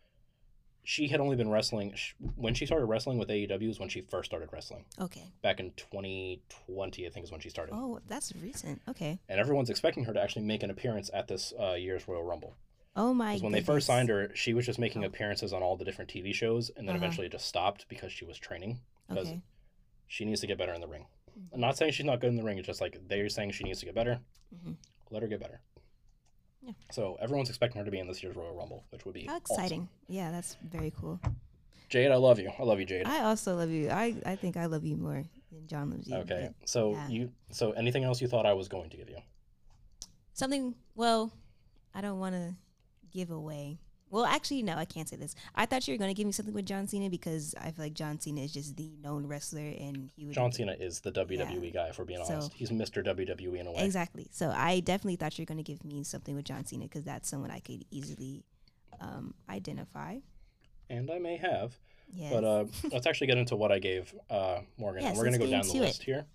she had only been wrestling sh- when she started wrestling with AEW is when she first started wrestling Okay. back in 2020, I think is when she started. Oh, that's recent. Okay. And everyone's expecting her to actually make an appearance at this uh, year's Royal Rumble. Oh my. Because when they first signed her, she was just making Oh. appearances on all the different TV shows, and then Uh-huh. eventually it just stopped because she was training. Because Okay. she needs to get better in the ring. Mhm. I'm not saying she's not good in the ring. It's just like they're saying she needs to get better. Mhm. Let her get better. Yeah. So everyone's expecting her to be in this year's Royal Rumble, which would be How awesome. exciting! Yeah, that's very cool. Jade, I love you. I love you, Jade. I also love you. I I think I love you more than John loves you. okay. So yeah. you. So anything else you thought I was going to give you? Something. Well, I don't want to give away. Well, actually, no, I can't say this. I thought you were going to give me something with John Cena because I feel like John Cena is just the known wrestler, and he would John Cena is the WWE guy, if we're being So- honest. He's Mr. WWE in a way. Exactly. So I definitely thought you were going to give me something with John Cena because that's someone I could easily um, identify. And I may have. Yes. But uh, let's actually get into what I gave uh, Morgan. Yes, we're going to go down the into it. list here.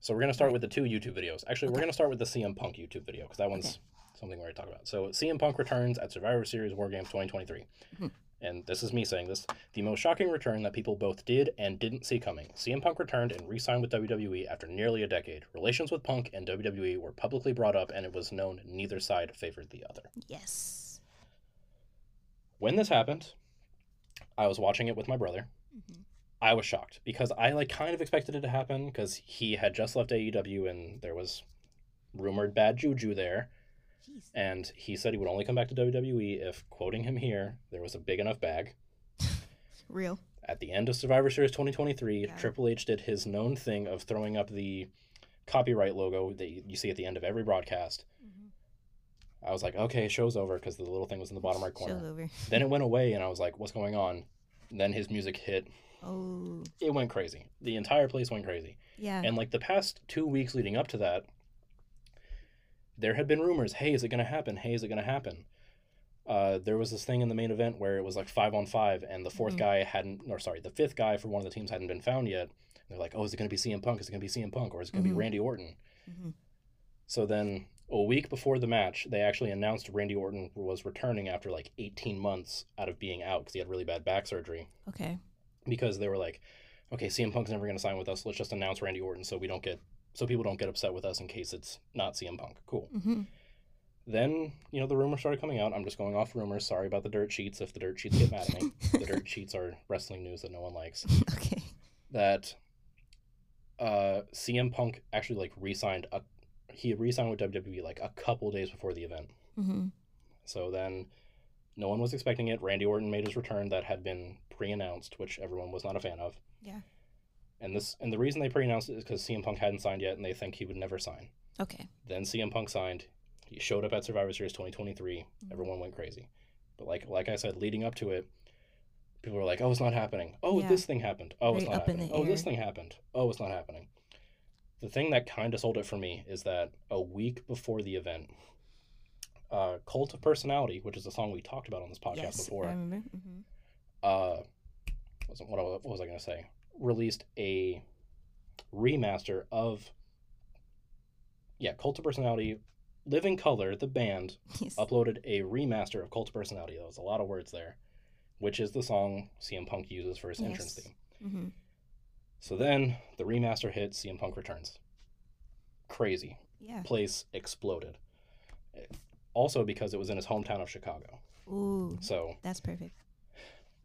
So we're going to start with the two YouTube videos. Actually, we're going to start with the CM Punk YouTube video because that one's Okay. Something we're going to talk about. So CM Punk returns at Survivor Series War Games 2023. Mhm. And this is me saying this. The most shocking return that people both did and didn't see coming. CM Punk returned and re signed with WWE after nearly a decade. Relations with Punk and WWE were publicly brought up, and it was known neither side favored the other. yes. When this happened, I was watching it with my brother. Mhm. I was shocked because I like kind of expected it to happen because he had just left AEW and there was rumored bad juju there. And he said he would only come back to WWE if, quoting him here, there was a big enough bag. [LAUGHS] Real. At the end of Survivor Series 2023, Yeah. Triple H did his known thing of throwing up the copyright logo that you see at the end of every broadcast. Mm-hmm. I was like, okay, show's over because the little thing was in the bottom right corner. Show's over. Then it went away, and I was like, what's going on? then his music hit. Oh, It went crazy. The entire place went crazy. yeah. And like the past two weeks leading up to that, there had been rumors hey, is it going to happen? Hey, is it going to happen? Uh, there was this thing in the main event where it was like five on five, and the 4th Mhm. guy hadn't, or sorry, the fifth guy for one of the teams hadn't been found yet. They're like, oh, is it going to be CM Punk? Is it going to be CM Punk? Or is it going to Mhm. be Randy Orton? Mhm. So then a week before the match, they actually announced Randy Orton was returning after like 18 months out of being out because he had really bad back surgery. Okay. Because they were like, okay, CM Punk's never going to sign with us. Let's just announce Randy Orton so we don't get, so people don't get upset with us in case it's not CM Punk. Cool. hmm Then, you know, the rumors started coming out. I'm just going off rumors. Sorry about the dirt sheets if the dirt sheets get mad at me. [LAUGHS] the dirt sheets are wrestling news that no one likes. [LAUGHS] okay. That uh, CM Punk actually like re-signed a, he re-signed with WWE like a couple days before the event. hmm So then No one was expecting it. Randy Orton made his return that had been pre-announced, which everyone was not a fan of. Yeah. And this and the reason they pre-announced it is because CM Punk hadn't signed yet, and they think he would never sign. Okay. Then CM Punk signed. He showed up at Survivor Series 2023. Mhm. Everyone went crazy. But like like I said, leading up to it, people were like, "Oh, it's not happening. Oh, Yeah. this thing happened. Oh, it's not happening. Oh, this thing happened. Oh, it's not happening." The thing that kind of sold it for me is that a week before the event, uh, "Cult of Personality," which is a song we talked about on this podcast yes. before, I remember. hmm uh, what was, what, I- what was I going to say? Released a remaster of, yeah, Cult of Personality. Living Colour, the band, Yes. uploaded a remaster of Cult of Personality. That was a lot of words there, which is the song CM Punk uses for his entrance Yes. theme. hmm So then the remaster hit, CM Punk returns. Crazy. Yeah. Place exploded. Also because it was in his hometown of Chicago. Ooh, So that's perfect.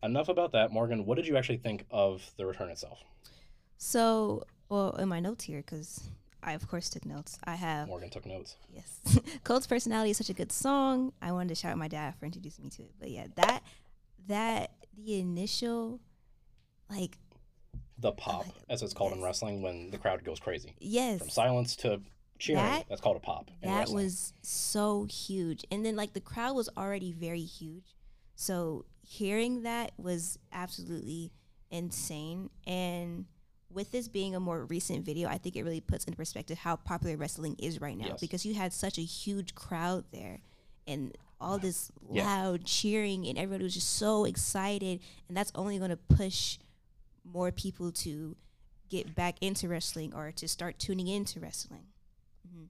Enough about that. Morgan, what did you actually think of the return itself? So, well, in my notes here, because I of course took notes. I have Morgan took notes. yes, [LAUGHS] Cult of Personality is such a good song. I wanted to shout out my dad for introducing me to it. But yeah, that that the initial, like The pop, like as it's called in wrestling, when the crowd goes crazy. yes, From silence to cheering, That- that's called a pop. that was so huge and then like the crowd was already very huge so hearing that was absolutely insane and with this being a more recent video i think it really puts into perspective how popular wrestling is right now Yes. because you had such a huge crowd there and all this Yeah. loud cheering and everybody was just so excited and that's only going to push more people to get back into wrestling or to start tuning into wrestling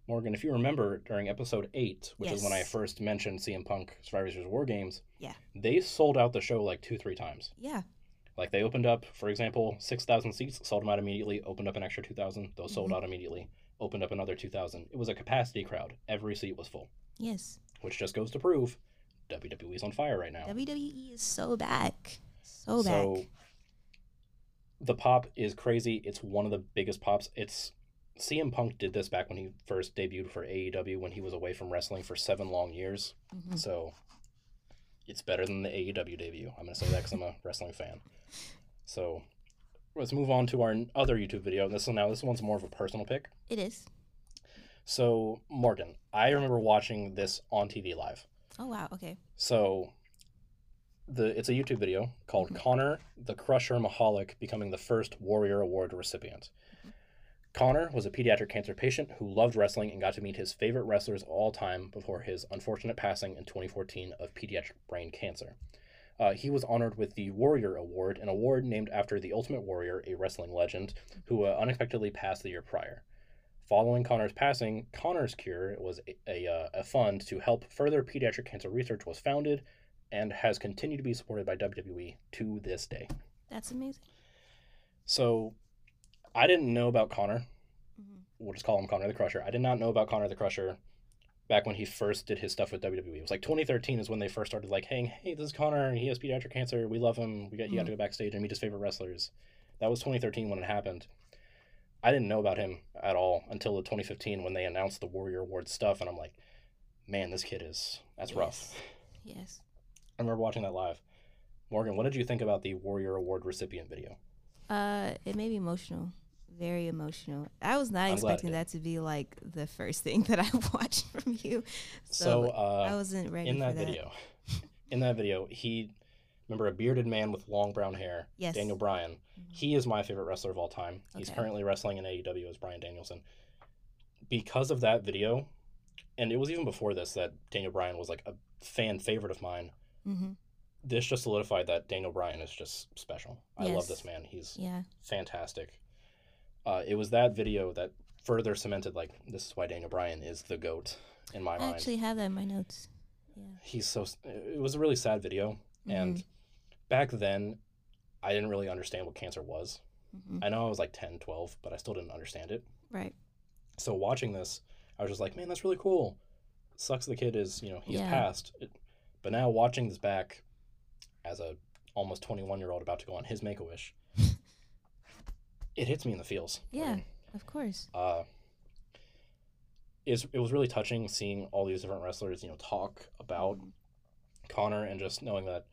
Morgan, if you remember during episode eight, which is when I first mentioned CM Punk Survivor Series War Games, Yeah. they sold out the show like two, three times. yeah Like they opened up, for example, six thousand seats, sold them out immediately. Opened up an extra two thousand, those sold Mhm. out immediately. Opened up another two thousand. It was a capacity crowd. Every seat was full, yes which just goes to prove WWE's on fire right now. WWE is so back. So back. So the pop is crazy. It's one of the biggest pops. It's CM Punk did this back when he first debuted for AEW when he was away from wrestling for seven long years. Mhm. So it's better than the AEW debut. I'm gonna say that because I'm a [LAUGHS] wrestling fan. So let's move on to our other YouTube video. This is now this one's more of a personal pick. It is. So Morgan, I remember watching this on TV live. Oh wow. Okay. So the it's a YouTube video called Connor the Crusher Michalek becoming the first Warrior Award recipient. Connor was a pediatric cancer patient who loved wrestling and got to meet his favorite wrestlers of all time before his unfortunate passing in 2014 of pediatric brain cancer. Uh, he was honored with the Warrior Award, an award named after the Ultimate Warrior, a wrestling legend, who uh, unexpectedly passed the year prior. Following Connor's passing, Connor's Cure was a, a, uh, a fund to help further pediatric cancer research was founded and has continued to be supported by WWE to this day. That's amazing. So, I didn't know about Connor. Mhm. We'll just call him Connor the Crusher. I did not know about Connor the Crusher back when he first did his stuff with WWE. It was like 2013 is when they first started like, hey, hey, this is Connor. He has pediatric cancer. We love him. We got he got to go backstage and meet his favorite wrestlers. That was 2013 when it happened. I didn't know about him at all until the 2015 when they announced the Warrior Award stuff, and I'm like, man, this kid is that's rough. Yes. Yes. I remember watching that live. Morgan, what did you think about the Warrior Award recipient video? Uh, it made me emotional. Very emotional. I was not I'm expecting that to be like the first thing [LAUGHS] that I [LAUGHS] watched from you. So, So, uh, I wasn't ready in for that, that. video, [LAUGHS] in that video, he remember a bearded man with long brown hair, Yes. Daniel Bryan. Mhm. He is my favorite wrestler of all time. He's currently wrestling in AEW as Bryan Danielson. Because of that video, and it was even before this that Daniel Bryan was like a fan favorite of mine. Mm-hmm. This just solidified that Daniel Bryan is just special. I love this man. He's Yeah. fantastic. Uh, it was that video that further cemented like this is why Daniel Bryan is the goat in my I mind. I actually have that in my notes. Yeah. He's so it was a really sad video and back then I didn't really understand what cancer was. Mhm. I know I was like 10, 12, but I still didn't understand it. Right. So watching this, I was just like, man, that's really cool. Sucks the kid is, you know, he's Yeah. passed. It, but now watching this back as a almost 21 year old about to go on his make a wish, it hits me in the feels. Yeah. Of course. uh, is it was really touching seeing all these different wrestlers, you know, talk about Connor and just knowing that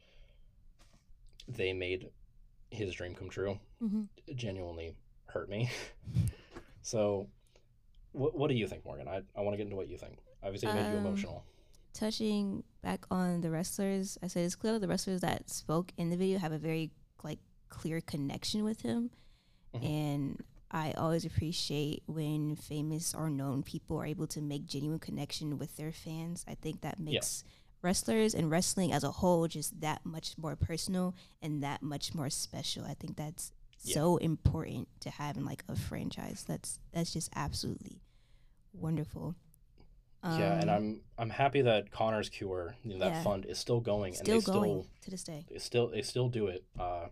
they made his dream come true hmm genuinely hurt me. [LAUGHS] so, what what do you think, Morgan? I, I want to get into what you think. Obviously, it made you Um, emotional. touching back on the wrestlers, I said it's clear the wrestlers that spoke in the video have a very like clear connection with him, Mhm. and I always appreciate when famous or known people are able to make genuine connection with their fans. I think that makes wrestlers and wrestling as a whole just that much more personal and that much more special. I think that's Yeah. so important to have in like a franchise. That's that's just absolutely wonderful. yeah, and Um, I'm I'm happy that Connor's Cure, you know, that Yeah. fund is still going, still and they going still to this day. they still they still do it. Uh,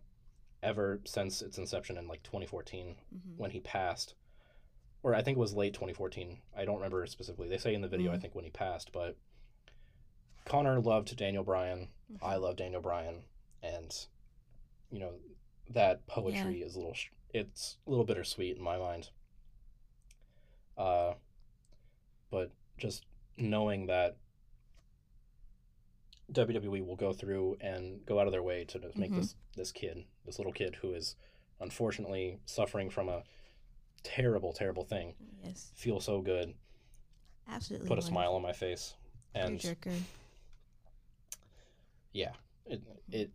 ever since its inception in like 2014 hmm when he passed, or I think it was late 2014. I don't remember specifically. They say in the video, I Mhm. think when he passed, but Connor loved Daniel Bryan. Mm-hmm. I love Daniel Bryan, and you know that poetry is a little. It's a little bittersweet in my mind. Uh, but just knowing that WWE will go through and go out of their way to make Mhm. this this kid, this little kid who is unfortunately suffering from a terrible, terrible thing, Yes, feel so good, absolutely. put a smile on my face, and jerker. yeah, it it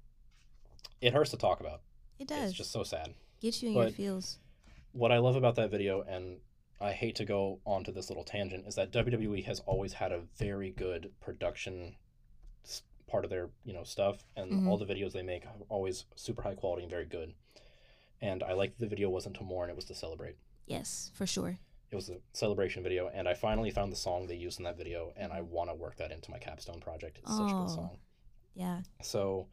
it hurts to talk about. It does. It's just so sad. Get you in your feels. What I love about that video, and I hate to go onto this little tangent, is that WWE has always had a very good production part of their you know stuff, and Mhm. all the videos they make are always super high quality and very good. And I like the video wasn't to mourn; it was to celebrate. Yes, for sure. It was a celebration video, and I finally found the song they used in that video, and I want to work that into my capstone project. It's such a Mm-hmm. Oh. good song. Yeah. So,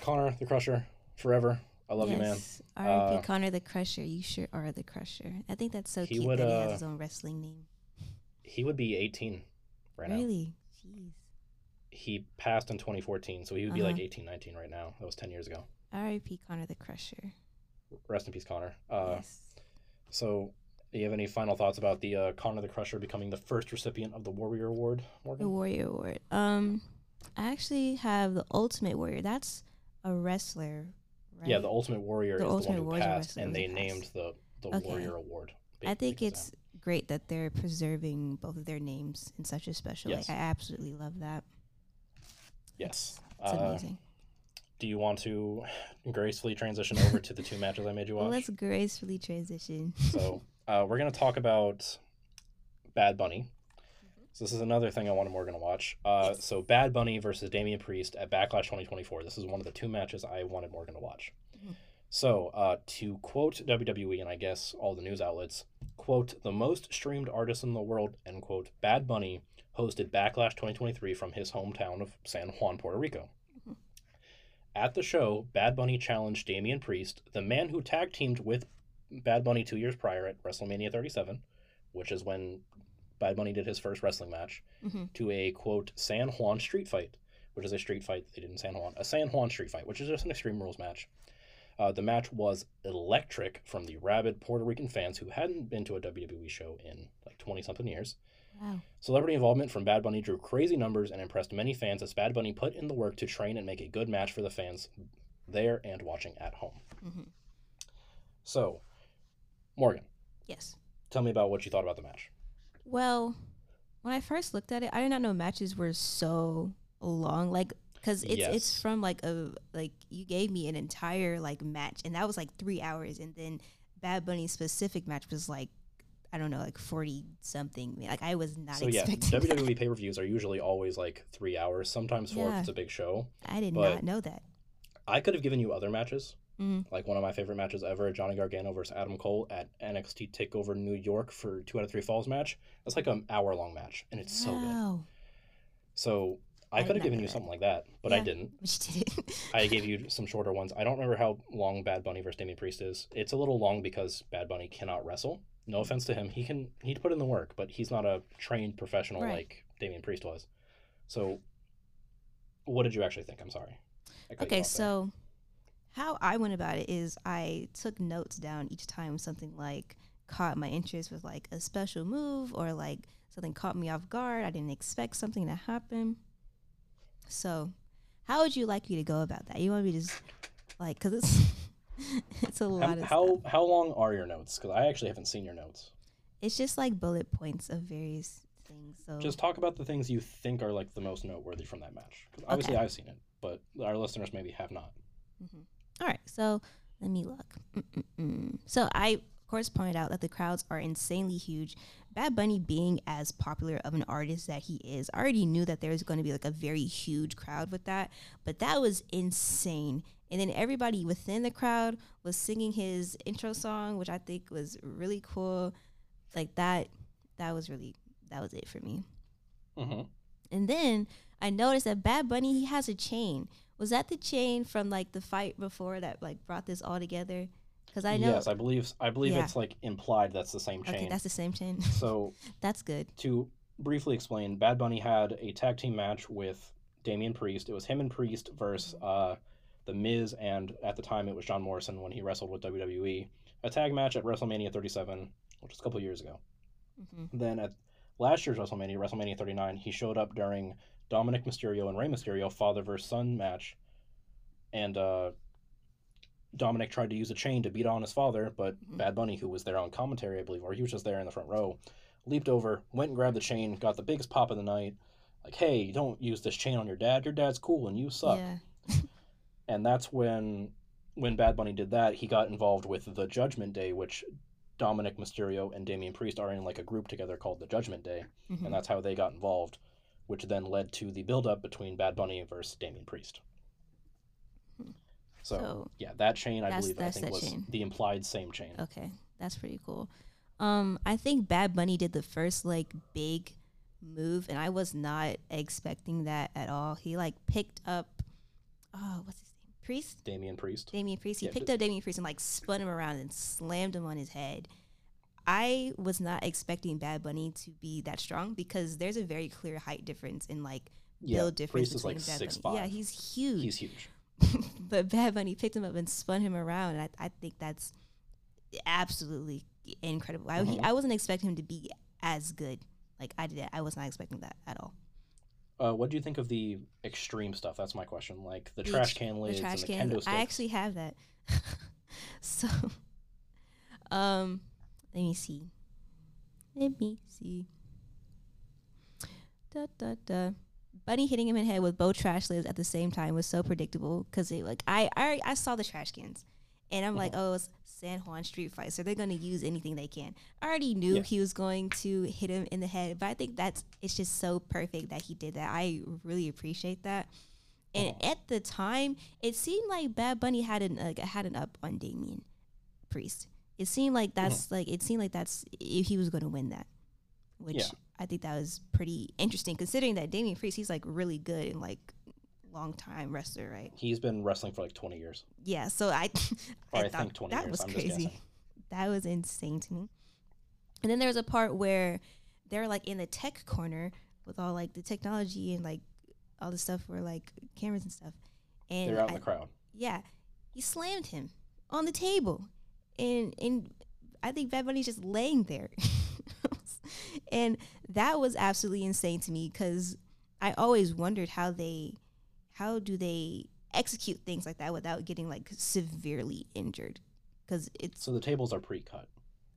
Connor the Crusher, forever. I love you, man. yes. R.I.P. Uh, Connor the Crusher. You sure are the Crusher. I think that's so He cute would, that he uh, has his own wrestling name. He would be 18 right now. really? Jeez. He passed in 2014, so he would be like Uh-huh. 18, 19 right now. That was 10 years ago. R.I.P. Connor the Crusher. Rest in peace, Connor. Uh, yes. So, do you have any final thoughts about the uh, Connor the Crusher becoming the first recipient of the Warrior Award, The Warrior Award. Um, I actually have the Ultimate Warrior. That's a wrestler, right? Yeah, the Ultimate Warrior The is Ultimate the one who Warrior passed, and they passed. named the, the Okay. Warrior Award. I think it's great that they're preserving both of their names in such a special Yes. way. I absolutely love that. Yes. It's Uh, amazing. do you want to gracefully transition over to the two matches I made you [LAUGHS] watch? let's gracefully transition. So uh, we're gonna talk about Bad Bunny. So this is another thing I wanted Morgan to watch. Uh, Yes. So Bad Bunny versus Damian Priest at Backlash 2024. This is one of the two matches I wanted Morgan to watch. Mhm. So uh, to quote WWE and I guess all the news outlets, quote the most streamed artist in the world end quote Bad Bunny hosted Backlash 2023 from his hometown of San Juan, Puerto Rico. At the show, Bad Bunny challenged Damian Priest, the man who tag teamed with Bad Bunny two years prior at WrestleMania 37, which is when Bad Bunny did his first wrestling match, hmm to a quote San Juan street fight, which is a street fight they did in San Juan, a San Juan street fight, which is just an Extreme Rules match. Uh, the match was electric from the rabid Puerto Rican fans who hadn't been to a WWE show in like 20 something years. Wow. Celebrity involvement from Bad Bunny drew crazy numbers and impressed many fans as Bad Bunny put in the work to train and make a good match for the fans there and watching at home. hmm So, Morgan, Yes. tell me about what you thought about the match. Well, when I first looked at it, I did not know matches were so long. Like, cause it's Yes. it's from like a like you gave me an entire like match, and that was like three hours, and then Bad Bunny's specific match was like I don't know, like forty something. Like I was not so yeah, [LAUGHS] that. WWE pay per views are usually always like three hours, sometimes four if it's a big show. I did but- not know that. I could have given you other matches, Mhm. like one of my favorite matches ever, Johnny Gargano versus Adam Cole at NXT Takeover New York for two out of three falls match. That's like an hour long match, and it's so good. Wow. So I, I could have given you something like that, but I didn't. Which did it. I gave [LAUGHS] you some shorter ones. I don't remember how long Bad Bunny versus Damian Priest is. It's a little long because Bad Bunny cannot wrestle. No offense to him, he can he'd put in the work, but he's not a trained professional Right. like Damian Priest was. So, what did you actually think? I'm sorry. I cut you Okay, off there. so how I went about it is I took notes down each time something like caught my interest with like a special move or like something caught me off guard. I didn't expect something to happen. So, how would you like me to go about that? You want me to just like because it's [LAUGHS] it's a lot How of how, how long are your notes? Because I actually haven't seen your notes. It's just like bullet points of various things. So Just talk about the things you think are like the most noteworthy from that match. obviously, Okay. I've seen it, but our listeners maybe have not. Mm-hmm. All right, so let me look. Mm-mm-mm. So I, course, pointed out that the crowds are insanely huge. Bad Bunny being as popular of an artist that he is, I already knew that there was going to be like a very huge crowd with that, but that was insane. And then everybody within the crowd was singing his intro song, which I think was really cool. Like that, that was really that was it for me. hmm And then I noticed that Bad Bunny he has a chain. Was that the chain from like the fight before that like brought this all together? Because I know. Yes, I believe I believe Yeah. it's like implied that's the same chain. okay, that's the same chain. so [LAUGHS] that's good. to briefly explain, Bad Bunny had a tag team match with Damian Priest. It was him and Priest versus uh, The Miz, and at the time it was John Morrison when he wrestled with WWE. A tag match at WrestleMania 37, which was a couple years ago. hmm Then at last year's WrestleMania, WrestleMania 39, he showed up during Dominik Mysterio and Rey Mysterio father versus son match, and uh, Dominik tried to use a chain to beat on his father, but Mhm. Bad Bunny, who was there on commentary, I believe, or he was just there in the front row, leaped over, went and grabbed the chain, got the biggest pop of the night. Like, hey, don't use this chain on your dad. Your dad's cool and you suck. Yeah. [LAUGHS] And that's when, when Bad Bunny did that, he got involved with the Judgment Day, which Dominik Mysterio and Damian Priest are in like a group together called the Judgment Day Mhm. and that's how they got involved, which then led to the build-up between Bad Bunny versus Damian Priest. So, So- yeah, that chain I believe I think that was chain. the implied same chain. Okay, that's pretty cool. Um, I think Bad Bunny did the first like big move, and I was not expecting that at all. He like picked up, oh, what's his name? Priest. Damian Priest. Damian Priest. He Yeah, picked up Damian Priest and like spun him around and slammed him on his head. I was not expecting Bad Bunny to be that strong because there's a very clear height difference in like Yeah, build difference Priest is between like Bad six Bunny. five. Yeah, he's huge. He's huge. [LAUGHS] but Bad Bunny picked him up and spun him around, and I, I think that's absolutely incredible. I, he, Mhm. I wasn't expecting him to be as good. Like I did, I was not expecting that at all. Uh, what do you think of the extreme stuff? That's my question. Like the The trash can the lids trash and the cans. kendo sticks. I actually have that. [LAUGHS] so, [LAUGHS] um, let me see. Let me see. Da da da. Bunny hitting him in the head with both trash lids at the same time was so predictable because it like I I I saw the trash cans, and I'm like, oh, it's San Juan Street Fight, so they're gonna use anything they can. I already knew Yeah. he was going to hit him in the head, but I think that's it's just so perfect that he did that. I really appreciate that. And Uh-huh. at the time, it seemed like Bad Bunny had an like, had an up on Damian Priest. It seemed like that's like it seemed like that's if he was going to win that, which Yeah. I think that was pretty interesting considering that Damian Priest he's like really good and like long time wrestler, right? He's been wrestling for like 20 years. Yeah, so I [LAUGHS] I, thought think 20 that years. was I'm crazy. That was insane to me. And then there was a part where they're like in the tech corner with all like the technology and like all the stuff where like cameras and stuff. And They're out in the crowd. yeah, he slammed him on the table, and and I think Bad Bunny's just laying there, [LAUGHS] and that was absolutely insane to me because I always wondered how they, how do they execute things like that without getting like severely injured, because it's So the tables are pre-cut.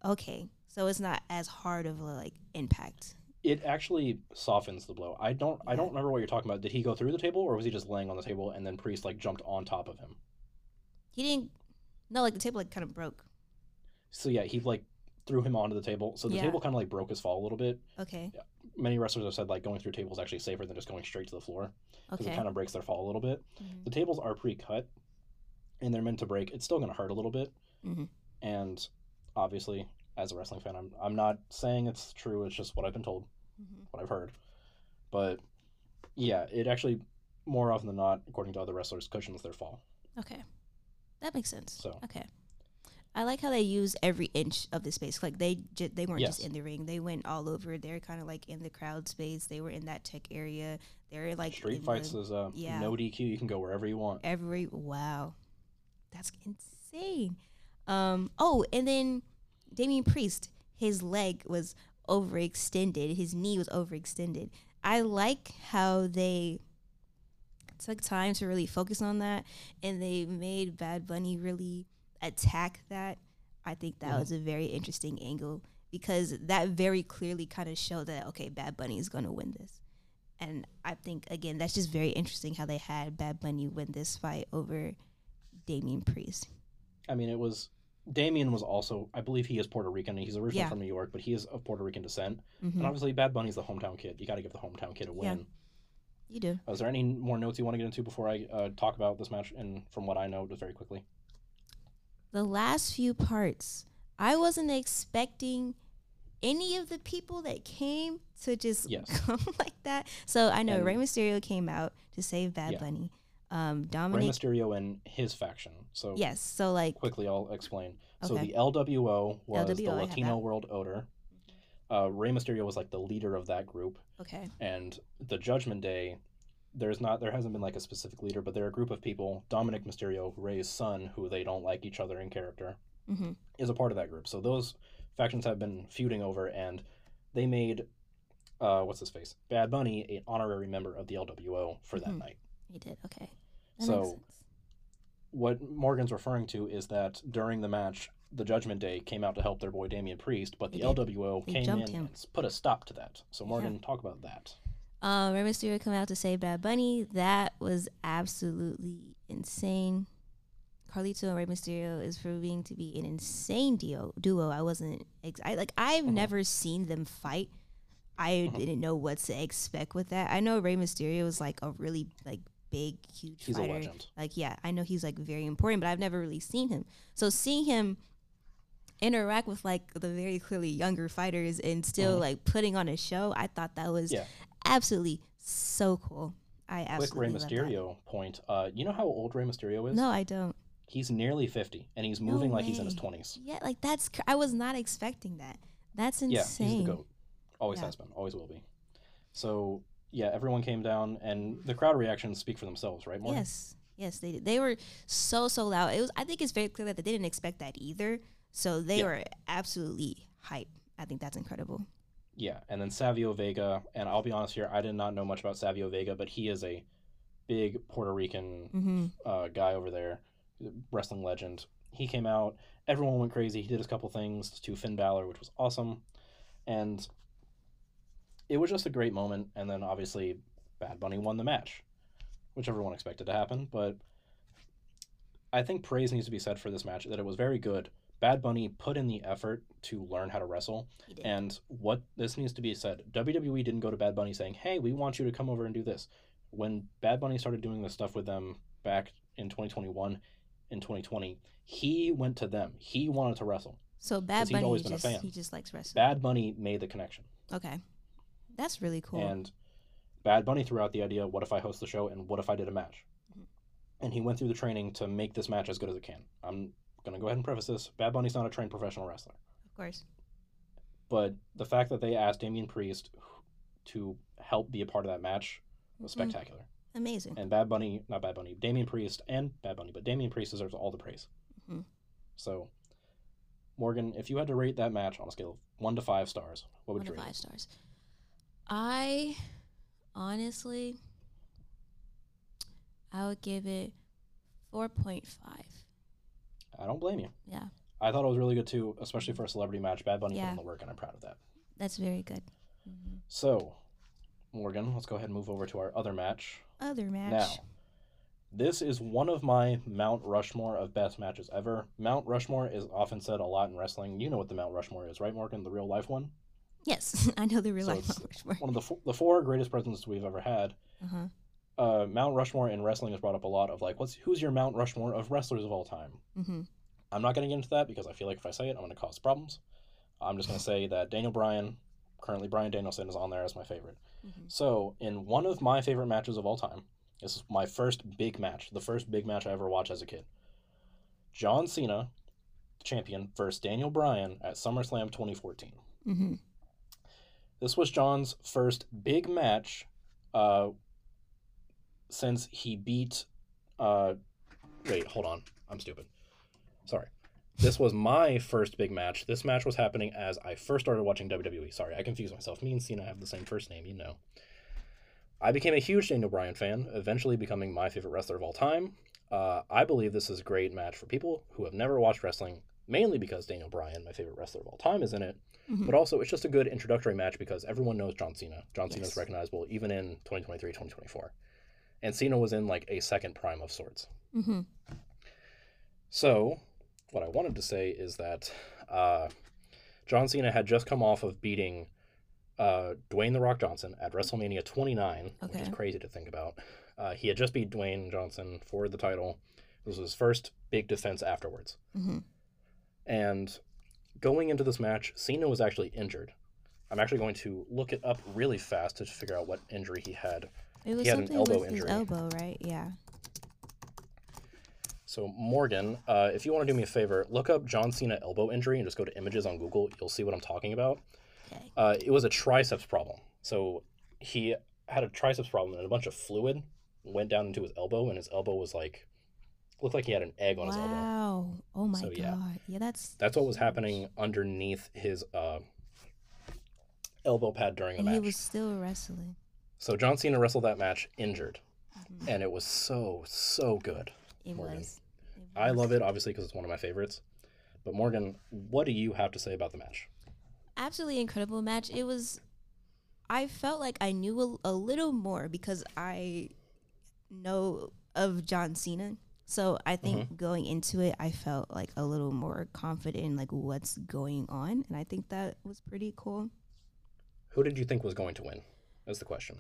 okay, so it's not as hard of a like impact. It actually softens the blow. I don't I don't remember what you're talking about. Did he go through the table or was he just laying on the table and then Priest like jumped on top of him? He didn't. No, like the table like kind of broke. So yeah, he like threw him onto the table. So the Yeah. table kind of like broke his fall a little bit. Okay. Yeah. Many wrestlers have said like going through tables is actually safer than just going straight to the floor because Okay. it kind of breaks their fall a little bit. Mhm. The tables are pre-cut and they're meant to break. It's still going to hurt a little bit. Mhm. And obviously, as a wrestling fan, I'm I'm not saying it's true. It's just what I've been told, Mhm. what I've heard. But yeah, it actually more often than not, according to other wrestlers, cushions their fall. Okay. That makes sense. So- okay. I like how they use every inch of the space. Like they ju- they weren't just in the ring; they went all over. They're kind of like in the crowd space. They were in that tech area. They're like Street fights the, is uh, yeah. no DQ. You can go wherever you want. every wow, that's insane. Um. Oh, and then Damian Priest, his leg was overextended. His knee was overextended. I like how they took time to really focus on that, and they made Bad Bunny really attack that. I think that Mhm. was a very interesting angle because that very clearly kind of showed that okay, Bad Bunny is going to win this. And I think again, that's just very interesting how they had Bad Bunny win this fight over Damian Priest. I mean, it was Damian was also, I believe he is Puerto Rican. And he's originally Yeah. from New York, but he is of Puerto Rican descent. hmm And obviously, Bad Bunny's the hometown kid. You got to give the hometown kid a Yeah. win. You do. Uh, Is there any more notes you want to get into before I uh, talk about this match? And from what I know, just very quickly. The last few parts, I wasn't expecting any of the people that came to just [LAUGHS] Yes. come like that. So I know And- Rey Mysterio came out to save Bad Yeah. Bunny. Um, Rey Mysterio and his faction. So yes. So like, quickly, I'll explain. So Okay. the LWO was LWO, the Latino. World Order. Uh, Rey Mysterio was like the leader of that group, okay, and the Judgment Day. There's not, there hasn't been like a specific leader, but they're a group of people. Dominik Mysterio, Rey's son, who they don't like each other in character, hmm is a part of that group. So those factions have been feuding over, and they made, uh, what's his face, Bad Bunny, an honorary member of the LWO for that Mhm. night. he did. Okay, that So, what Morgan's referring to is that during the match, the Judgment Day came out to help their boy Damian Priest, but the. LWO They came in him. and put a stop to that. So Morgan, talk about that. Um, Rey Mysterio coming out to save Bad Bunny. That was absolutely insane. Carlito and Rey Mysterio is proving to be an insane duo. Duo. I wasn't. Ex- I like. I've Mhm. never seen them fight. I Mhm. didn't know what to expect with that. I know Rey Mysterio is like a really like big, huge He's fighter. a legend. Like, yeah, I know he's like very important, but I've never really seen him. So seeing him interact with like the very clearly younger fighters and still Mhm. like putting on a show, I thought that was Yeah. Absolutely so cool. I Quick absolutely Rey love that. Mysterio point. Uh, you know how old Rey Mysterio is? No, I don't. He's nearly 50, and he's No moving like he's in his 20s. Yeah, like that's cr- I was not expecting that. That's insane. Yeah, he's the GOAT. Always Yeah. has been, always will be. So, yeah, everyone came down, and the crowd reactions speak for themselves, right, Morgan? Yes, yes, they did. They were so so loud. It was. I think it's very clear that they didn't expect that either. So they Yeah. were absolutely hype. I think that's incredible. Yeah, and then Savio Vega, and I'll be honest here, I did not know much about Savio Vega, but he is a big Puerto Rican hmm uh, guy over there, wrestling legend. He came out, everyone went crazy. He did his couple things to Finn Balor, which was awesome, and it was just a great moment. And then obviously, Bad Bunny won the match, which everyone expected to happen. But I think praise needs to be said for this match that it was very good. Bad Bunny put in the effort to learn how to wrestle. And what this needs to be said, WWE didn't go to Bad Bunny saying, "Hey, we want you to come over and do this." When Bad Bunny started doing this stuff with them back in 2021 and 2020, he went to them. He wanted to wrestle. so Bad Bunny always been a fan. he just likes wrestling. Bad Bunny made the connection, Okay, that's really cool. and Bad Bunny threw out the idea, "What if I host the show and what if I did a match?" Mhm. And he went through the training to make this match as good as it can. I'm gonna go ahead and preface this: Bad Bunny's not a trained professional wrestler. of course. but the fact that they asked Damian Priest to help be a part of that match was Mhm. spectacular. Amazing. And Bad Bunny, not Bad Bunny, Damian Priest and Bad Bunny, but Damian Priest deserves all the praise. Mhm. So, Morgan, if you had to rate that match on a scale of one to five stars, what would One you to rate? five stars. I honestly, I would give it four point five. I don't blame you. Yeah, I thought it was really good too, especially for a celebrity match. Bad Bunny put in the work, and I'm proud of that. that's very good. Mhm. So, Morgan, let's go ahead and move over to our other match. Other match. Now, this is one of my Mount Rushmore of best matches ever. Mount Rushmore is often said a lot in wrestling. You know what the Mount Rushmore is, right, Morgan? The real life one? Yes, [LAUGHS] I know the real So life Mount Rushmore. One of the, fo- the four greatest presidents we've ever had. Uh-huh. Uh, Mount Rushmore in wrestling has brought up a lot of like, what's who's your Mount Rushmore of wrestlers of all time? Mm-hmm. I'm not going to get into that because I feel like if I say it, I'm going to cause problems. I'm just going to say that Daniel Bryan, currently Bryan Danielson, is on there as my favorite. Mm-hmm. So, in one of my favorite matches of all time, this is my first big match, the first big match I ever watched as a kid. John Cena, the champion, versus Daniel Bryan at SummerSlam 2014. Mm-hmm. This was John's first big match uh, since he beat. Uh, wait, hold on. I'm stupid. Sorry. This was my first big match. This match was happening as I first started watching WWE. Sorry, I confused myself. Me and Cena have the same first name, you know. I became a huge Daniel Bryan fan, eventually becoming my favorite wrestler of all time. Uh, I believe this is a great match for people who have never watched wrestling, mainly because Daniel Bryan, my favorite wrestler of all time, is in it. Mhm. But also, it's just a good introductory match because everyone knows John Cena. John Cena is recognizable even in 2023, 2024. And Cena was in like a second prime of sorts. hmm So, what I wanted to say is that uh, John Cena had just come off of beating uh, Dwayne The Rock Johnson at WrestleMania 29, which is crazy to think about. Uh, he had just beat Dwayne Johnson for the title. This was his first big defense afterwards. hmm And going into this match, Cena was actually injured. I'm actually going to look it up really fast to figure out what injury he had. It was had an something elbow with injury. his elbow, right? Yeah. So, Morgan, uh, if you want to do me a favor, look up John Cena elbow injury and just go to images on Google. You'll see what I'm talking about. Okay. Uh, it was a triceps problem. So, he had a triceps problem and a bunch of fluid went down into his elbow, and his elbow was like, looked like he had an egg on his elbow. Wow. Oh my So, god. yeah. Yeah. that's That's what was happening underneath his uh, elbow pad during the and match. he was still wrestling. So, John Cena wrestled that match injured, Mhm. and it was so, so good. It Morgan. was. It I was. love it, obviously, because it's one of my favorites. But Morgan, what do you have to say about the match? absolutely incredible match. It was. I felt like I knew a, a little more because I know of John Cena. So I think Mm-hmm. going into it, I felt like a little more confident in like what's going on, and I think that was pretty cool. Who did you think was going to win? That's the question.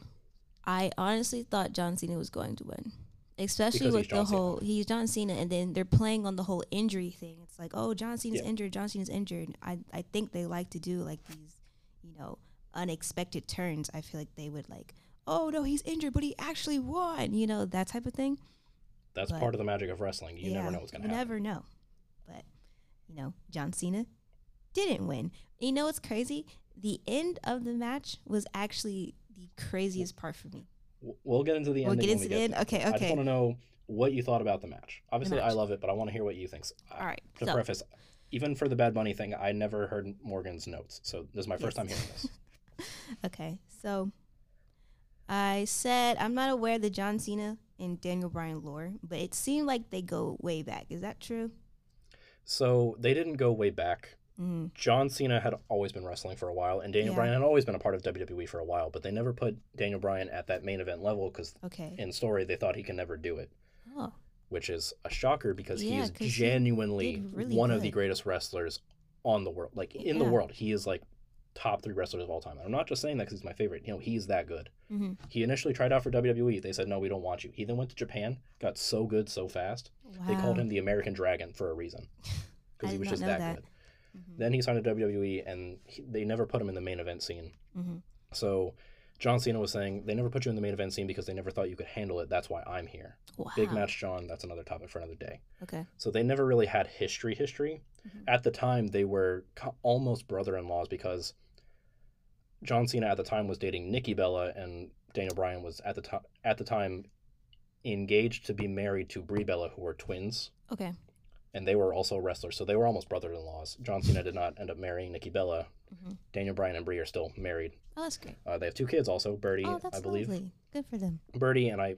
I honestly thought John Cena was going to win, especially Because with the John Cena. whole he's John Cena, and then they're playing on the whole injury thing. It's like, oh, John Cena's Yeah. injured, John Cena's injured. I I think they like to do like these, you know, unexpected turns. I feel like they would like, oh no, he's injured, but he actually won. You know that type of thing. That's But- part of the magic of wrestling. You never know what's going to happen. you happen. never know. But you know, John Cena didn't win. You know what's crazy? The end of the match was actually the craziest part for me. We'll get into the We'll ending get into we the get end. Okay, okay. I just want to know what you thought about the match. Obviously, I match. love it, but I want to hear what you think. Uh, All right. To so- preface, even for the Bad Bunny thing, I never heard Morgan's notes, so this is my first Yes. time hearing this. [LAUGHS] Okay, so I said I'm not aware of the John Cena and Daniel Bryan lore, but it seemed like they go way back. Is that true? So they didn't go way back. Mm, John Cena had always been wrestling for a while, and Daniel Yeah. Bryan had always been a part of WWE for a while, but they never put Daniel Bryan at that main event level because okay. in story they thought he can never do it. Oh, which is a shocker because he Yeah, is he genuinely did really one of the greatest wrestlers on the world. Like in the world, he is like top three wrestlers of all time. And I'm not just saying that because he's my favorite. You know, he's that good. hmm He initially tried out for WWE. They said no, we don't want you. He then went to Japan, got so good so fast. wow. They called him the American Dragon for a reason [LAUGHS] because he was just that, that. good. Mhm. Then he signed to WWE, and he, they never put him in the main event scene. Mhm. So. John Cena was saying they never put you in the main event scene because they never thought you could handle it. That's why I'm here. Wow. Big match, John. That's another topic for another day. Okay. So they never really had history history. Mhm. At the time, they were co- almost brother-in-laws because John Cena at the time was dating Nikki Bella, and Daniel Bryan was at the time at the time engaged to be married to Brie Bella, who were twins, Okay. And they were also wrestlers. So they were almost brother-in-laws. John Cena did not end up marrying Nikki Bella. Mhm. Daniel Bryan and Brie are still married. Oh, that's great. Uh, they have two kids also, Birdie, oh, that's I believe. lovely. Good for them. Birdie and I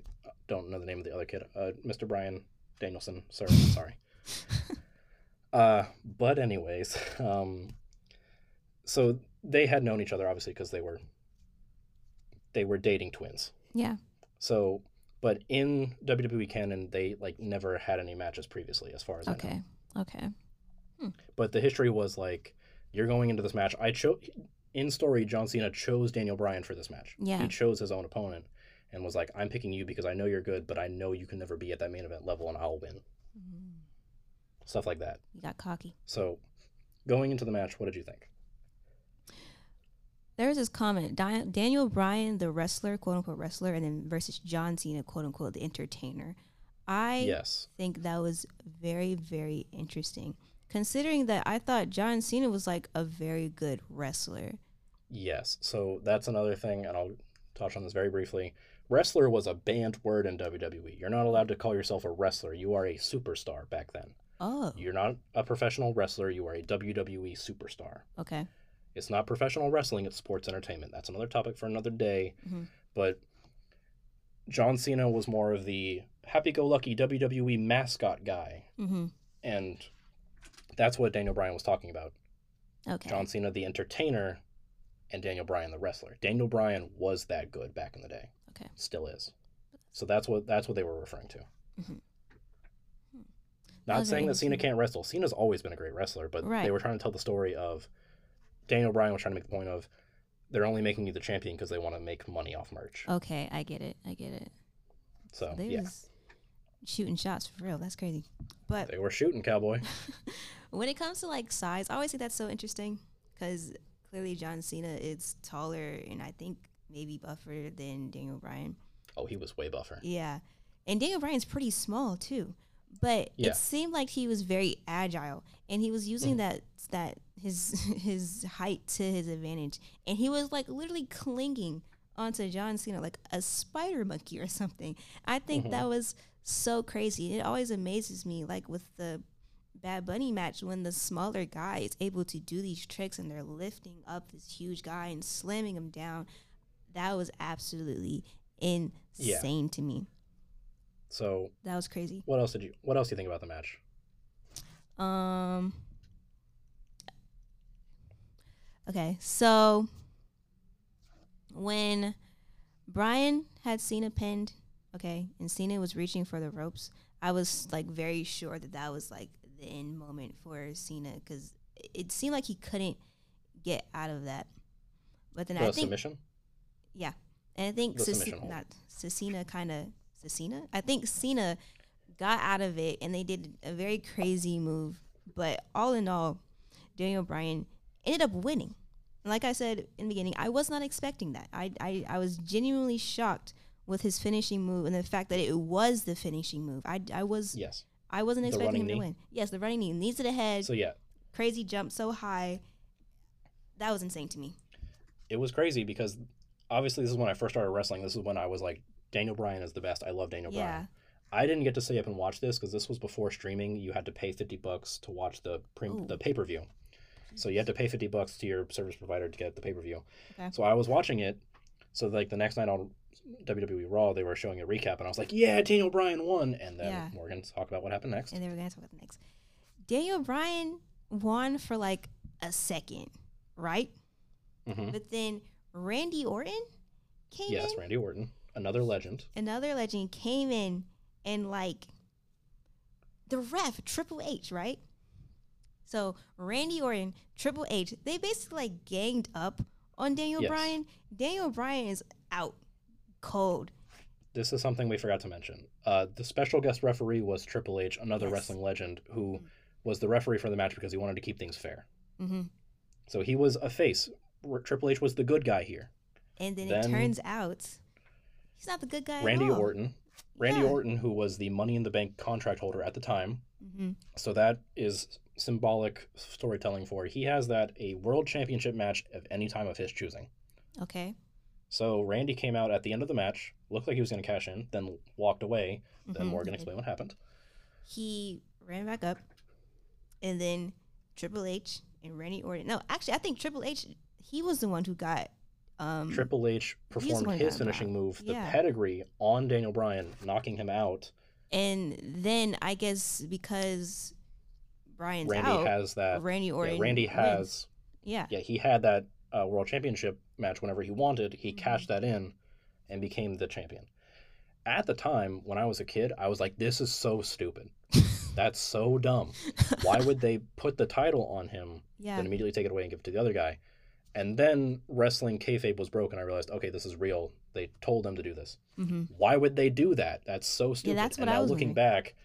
don't know the name of the other kid. Uh, Mr. Bryan Danielson. Sir, [LAUGHS] sorry. Uh, but anyways, um, so they had known each other obviously because they were they were dating twins. Yeah. So, but in WWE canon, they like never had any matches previously, as far as I know. Okay. Okay. But the history was like, you're going into this match. I chose in story. John Cena chose Daniel Bryan for this match. Yeah. He chose his own opponent and was like, I'm picking you because I know you're good, but I know you can never be at that main event level, and I'll win. Mm, Stuff like that. you got cocky. So, going into the match, what did you think? There was this comment: Di- Daniel Bryan, the wrestler, quote unquote wrestler, and then versus John Cena, quote unquote, the entertainer. I yes. think that was very, very interesting, considering that I thought John Cena was like a very good wrestler. Yes. So that's another thing, and I'll touch on this very briefly. Wrestler was a banned word in WWE. You're not allowed to call yourself a wrestler. You are a superstar back then. Oh, You're not a professional wrestler. You are a WWE superstar. okay. It's not professional wrestling, it's sports entertainment. That's another topic for another day. Mhm. But John Cena was more of the happy-go-lucky WWE mascot guy, Mm-hmm. and that's what Daniel Bryan was talking about. Okay. John Cena, the entertainer, and Daniel Bryan, the wrestler. Daniel Bryan was that good back in the day. Okay. Still is. So that's what that's what they were referring to. Mhm. Not saying that Cena can't wrestle. Cena's always been a great wrestler, but they were trying to tell the story of Daniel Bryan was trying to make the point of they're only making you the champion because they want to make money off merch. Okay, I get it. I get it. So they yeah, was shooting shots for real. That's crazy. But they were shooting cowboy. [LAUGHS] when it comes to like size, I always think that's so interesting because clearly John Cena is taller and I think maybe buffer than Daniel Bryan. Oh, he was way buffer. Yeah, and Daniel Bryan's pretty small too, but Yeah. it seemed like he was very agile and he was using Mhm. that that his [LAUGHS] his height to his advantage, and he was like literally clinging onto John Cena like a spider monkey or something. I think Mhm. that was so crazy. It always amazes me, like with the Bad Bunny match, when the smaller guy is able to do these tricks and they're lifting up this huge guy and slamming him down. That was absolutely insane to me. So That was crazy. what else did you? What else do you think about the match? Um. Okay, so when Bryan had Cena pinned, okay, and Cena was reaching for the ropes, I was like very sure that that was like the end moment for Cena because it seemed like he couldn't get out of that. But then The I think submission. yeah, and I think The Ceci- submission hold. not Cena kind of Cena. I think Cena got out of it, and they did a very crazy move. But all in all, Daniel Bryan ended up winning. And like I said in the beginning, I was not expecting that. I I, I was genuinely shocked with his finishing move and the fact that it was the finishing move. I, I was Yes. I wasn't The expecting him to knee? win. Yes, the running knee, knees to the head, So yeah, crazy jump so high. That was insane to me. it was crazy because obviously this is when I first started wrestling. This is when I was like, Daniel Bryan is the best. I love Daniel Yeah. Bryan. I didn't get to stay up and watch this because this was before streaming. You had to pay fifty bucks to watch the pre- Ooh. the pay per view. So you had to pay fifty bucks to your service provider to get the pay per view. Okay. So I was watching it. So like the next night on WWE Raw, they were showing a recap, and I was like, "Yeah, Daniel Bryan won." And then Yeah. Morgan talk about what happened next. and then we're gonna talk about the next. Daniel Bryan won for like a second, right? hmm But then Randy Orton came Yes, in. Randy Orton, another legend. Another legend came in and like the ref Triple H, right? So Randy Orton, Triple H, they basically like ganged up on Daniel Yes. Bryan. Daniel Bryan is out cold. This is something we forgot to mention. Uh, the special guest referee was Triple H, another Yes. wrestling legend who Mhm. was the referee for the match because he wanted to keep things fair. hmm So he was a face. Triple H was the good guy here. And then, Then- it turns out he's not the good guy. Randy. Orton. Randy Yeah. Orton, who was the Money in the Bank contract holder at the time. hmm So that is symbolic storytelling for he has that a world championship match of any time of his choosing. Okay. So Randy came out at the end of the match, looked like he was going to cash in, then walked away. Then Mhm. Morgan explained what happened. he ran back up, and then Triple H and Randy Orton. No, actually, I think Triple H. He was the one who got. Um, Triple H performed his finishing involved. move, the Yeah. pedigree, on Daniel Bryan, knocking him out. and then I guess because Bryan's Randy out, has that. Randy Orton. Yeah, Randy wins. has. Yeah. Yeah, he had that uh, world championship match whenever he wanted. He Mhm. cashed that in, and became the champion. At the time, when I was a kid, I was like, "This is so stupid. That's so dumb. [LAUGHS] Why would they put the title on him, Yeah. then immediately take it away and give it to the other guy?" And then wrestling kayfabe was broken. I realized, okay, this is real. They told them to do this. hmm Why would they do that? That's so stupid. Yeah, that's what and I now was looking wondering. back,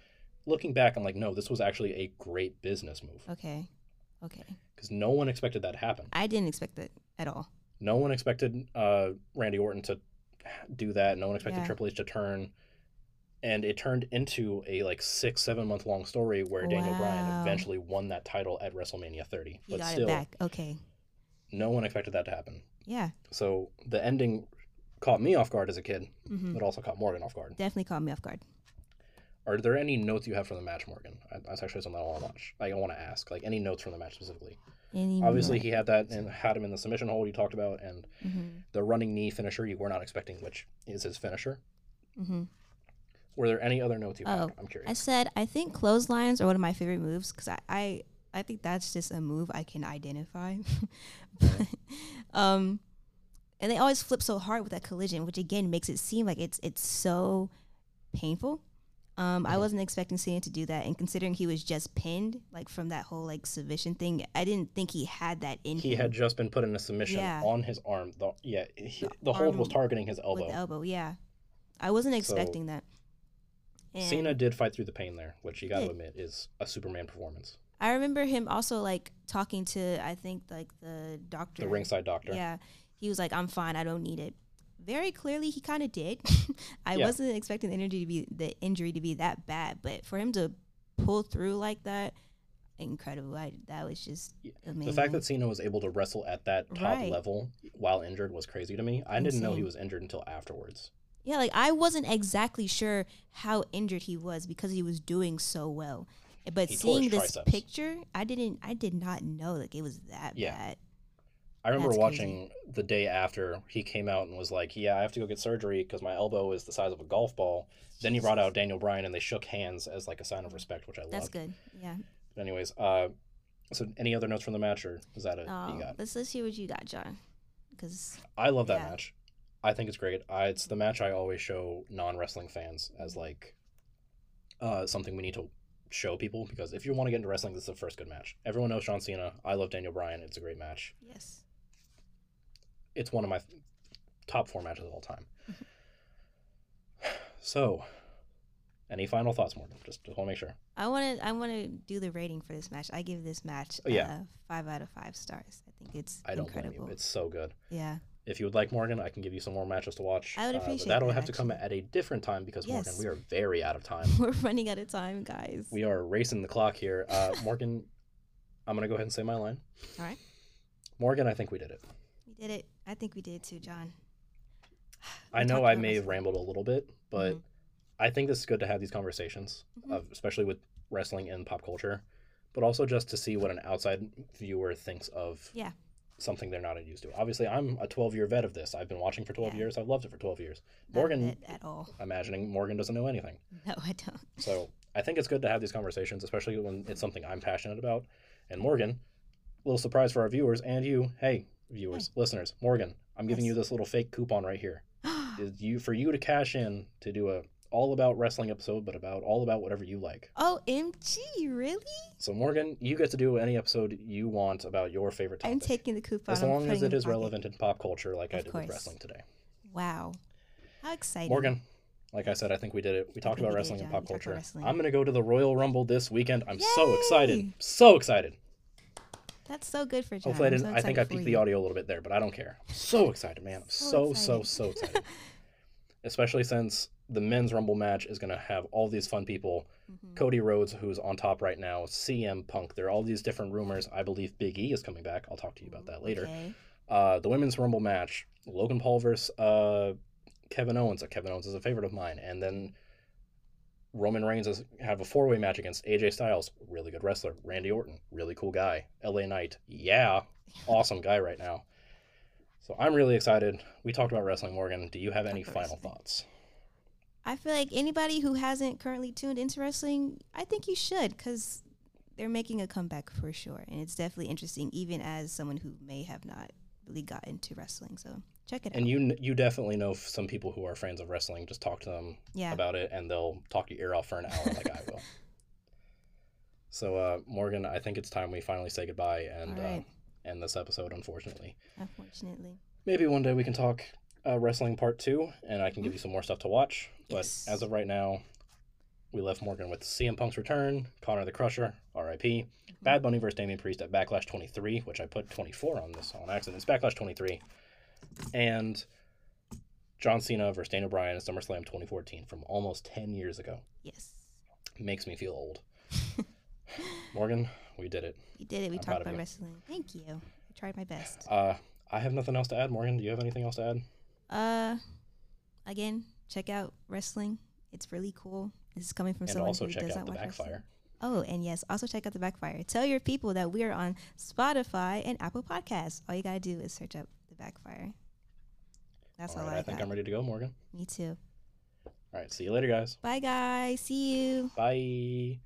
looking back, I'm like, no, this was actually a great business move Okay. Okay. because no one expected that to happen. I didn't expect that at all. No one expected uh, Randy Orton to do that. No one expected Yeah. Triple H to turn, and it turned into a like six, seven month long story where Daniel Bryan eventually won that title at WrestleMania 30. He but got still, it back. Okay. No one expected that to happen. Yeah. So the ending caught me off guard as a kid, hmm but also caught Morgan off guard. Definitely caught me off guard. Are there any notes you have from the match, Morgan? I, that's actually something I want to watch. Like, I want to ask, like any notes from the match specifically. Any Obviously, he had that and had him in the submission hold you talked about, and Mhm. the running knee finisher you were not expecting, which is his finisher. Mm-hmm. Were there any other notes you had? Oh, I'm curious. I said I think clotheslines are one of my favorite moves because I, I I think that's just a move I can identify. [LAUGHS] But, um, and they always flip so hard with that collision, which again makes it seem like it's it's so painful. Um, I wasn't expecting Cena to do that, and considering he was just pinned, like from that whole like submission thing, I didn't think he had that in He him had just been put in a submission Yeah. on his arm. The, yeah, he, The the, hold was targeting his with elbow. the elbow. Yeah, I wasn't So, expecting that. And Cena did fight through the pain there, which you got to admit is a Superman performance. I remember him also like talking to I think like the doctor, The ringside doctor. Yeah, he was like, "I'm fine. I don't need it." Very clearly, he kind of did. [LAUGHS] I Yeah. wasn't expecting the injury to be the injury to be that bad, but for him to pull through like that, incredible. I, that was just Yeah. amazing. The fact that Cena was able to wrestle at that top Right. level while injured was crazy to me. I didn't know he was injured until afterwards. yeah, like I wasn't exactly sure how injured he was because he was doing so well. But He seeing this triceps. picture, I didn't. I did not know like it was that Yeah. bad. I remember That's watching the day after he came out and was like, "Yeah, I have to go get surgery because my elbow is the size of a golf ball." Then he brought out Daniel Bryan and they shook hands as like a sign of respect, which I love. That's good. Yeah. But anyways, uh, so any other notes from the match, or is that it? Oh, you got? let's let's hear what you got, John. Because I love that yeah. match. I think it's great. I, it's the match I always show non wrestling fans as like uh, something we need to show people because if you want to get into wrestling, this is the first good match. Everyone knows John Cena. I love Daniel Bryan. It's a great match. yes, It's one of my top four matches of all time. [LAUGHS] So, any final thoughts, Morgan? Just, just want to make sure. I want to I want to do the rating for this match. I give this match Oh, yeah. uh, five out of five stars. I think it's I don't blame incredible. you. It's so good. yeah, If you would like, Morgan, I can give you some more matches to watch. I would Uh, appreciate that'll that, have to come at a different time because, Morgan, we are very out of time. [LAUGHS] we're running out of time, guys. We are racing the clock here. Uh, [LAUGHS] Morgan, I'm going to go ahead and say my line. All right, Morgan, I think we did it. we did it. I think we did too, John. I know I may have rambled a little bit, but Mhm. I think this is good to have these conversations, Mhm. of, especially with wrestling and pop culture, but also just to see what an outside viewer thinks of Yeah. Something they're not used to. Obviously, I'm a 12 year vet of this. I've been watching for 12 Yeah. years. I've loved it for 12 years. Not Morgan- at, all. Imagining Morgan doesn't know anything. [LAUGHS] No, I don't. So I think it's good to have these conversations, especially when it's something I'm passionate about. And Morgan, a little surprise for our viewers and you. Hey, viewers, listeners, Morgan, I'm giving Yes. you this little fake coupon right here. [GASPS] Is you for you to cash in to do a all about wrestling episode, but about all about whatever you like. Oh, OMG, really? So Morgan, you get to do any episode you want about your favorite topic. I'm taking the coupon. as long as it is pocket. relevant in pop culture, like I did course. with wrestling today. Wow, how exciting! Morgan, like I said, I think we did it. We talked about wrestling and pop We talked about culture. I'm gonna go to the Royal Rumble this weekend. I'm so excited, so excited. That's so good for John. Hopefully, I didn't. so I think I peaked the audio a little bit there, but I don't care. I'm so excited, man. I'm [LAUGHS] so So so so excited. [LAUGHS] Especially since the men's Rumble match is gonna have all these fun people. Mhm. Cody Rhodes, who's on top right now, CM Punk. There are all these different rumors. I believe Big E is coming back. I'll talk to you about that later. Okay. Uh, the women's Rumble match: Logan Paul versus uh, Kevin Owens. Uh, Kevin Owens is a favorite of mine, and then Roman Reigns is have a four way match against AJ Styles, really good wrestler. Randy Orton, really cool guy. LA Knight, yeah, [LAUGHS] awesome guy right now. So I'm really excited. We talked about wrestling, Morgan. Do you have any final thoughts? I feel like anybody who hasn't currently tuned into wrestling, I think you should because they're making a comeback for sure, and it's definitely interesting, even as someone who may have not really got into wrestling. So check it And out. And you you definitely know some people who are fans of wrestling. Just talk to them yeah, about it, and they'll talk your ear off for an hour like I will. [LAUGHS] So, uh, Morgan, I think it's time we finally say goodbye and right. uh, end this episode. Unfortunately, unfortunately. maybe one day we can talk uh, wrestling part two, and I can give you some more stuff to watch. But Yes. as of right now, we left Morgan with CM Punk's return, Connor the Crusher, R.I.P. Bad Bunny versus Damian Priest at Backlash 23, which I put 24 on this on accident. It's Backlash 23, and John Cena versus Daniel Bryan at SummerSlam 2014 from almost 10 years ago. Yes, Makes me feel old. [LAUGHS] Morgan, we did it. we did it. We I'm talked about wrestling. Thank you. I tried my best. Uh, I have nothing else to add. Morgan, do you have anything else to add? Uh, again, check out wrestling. It's really cool. This is coming from and someone also who check does out not the watch wrestling. Oh, and yes, also check out the Backfire. Tell your people that we are on Spotify and Apple Podcasts. All you gotta do is search up the Backfire. That's all all, right, I, I think got. I'm ready to go, Morgan. Me too. All right. See you later, guys. Bye, guys. See you. Bye.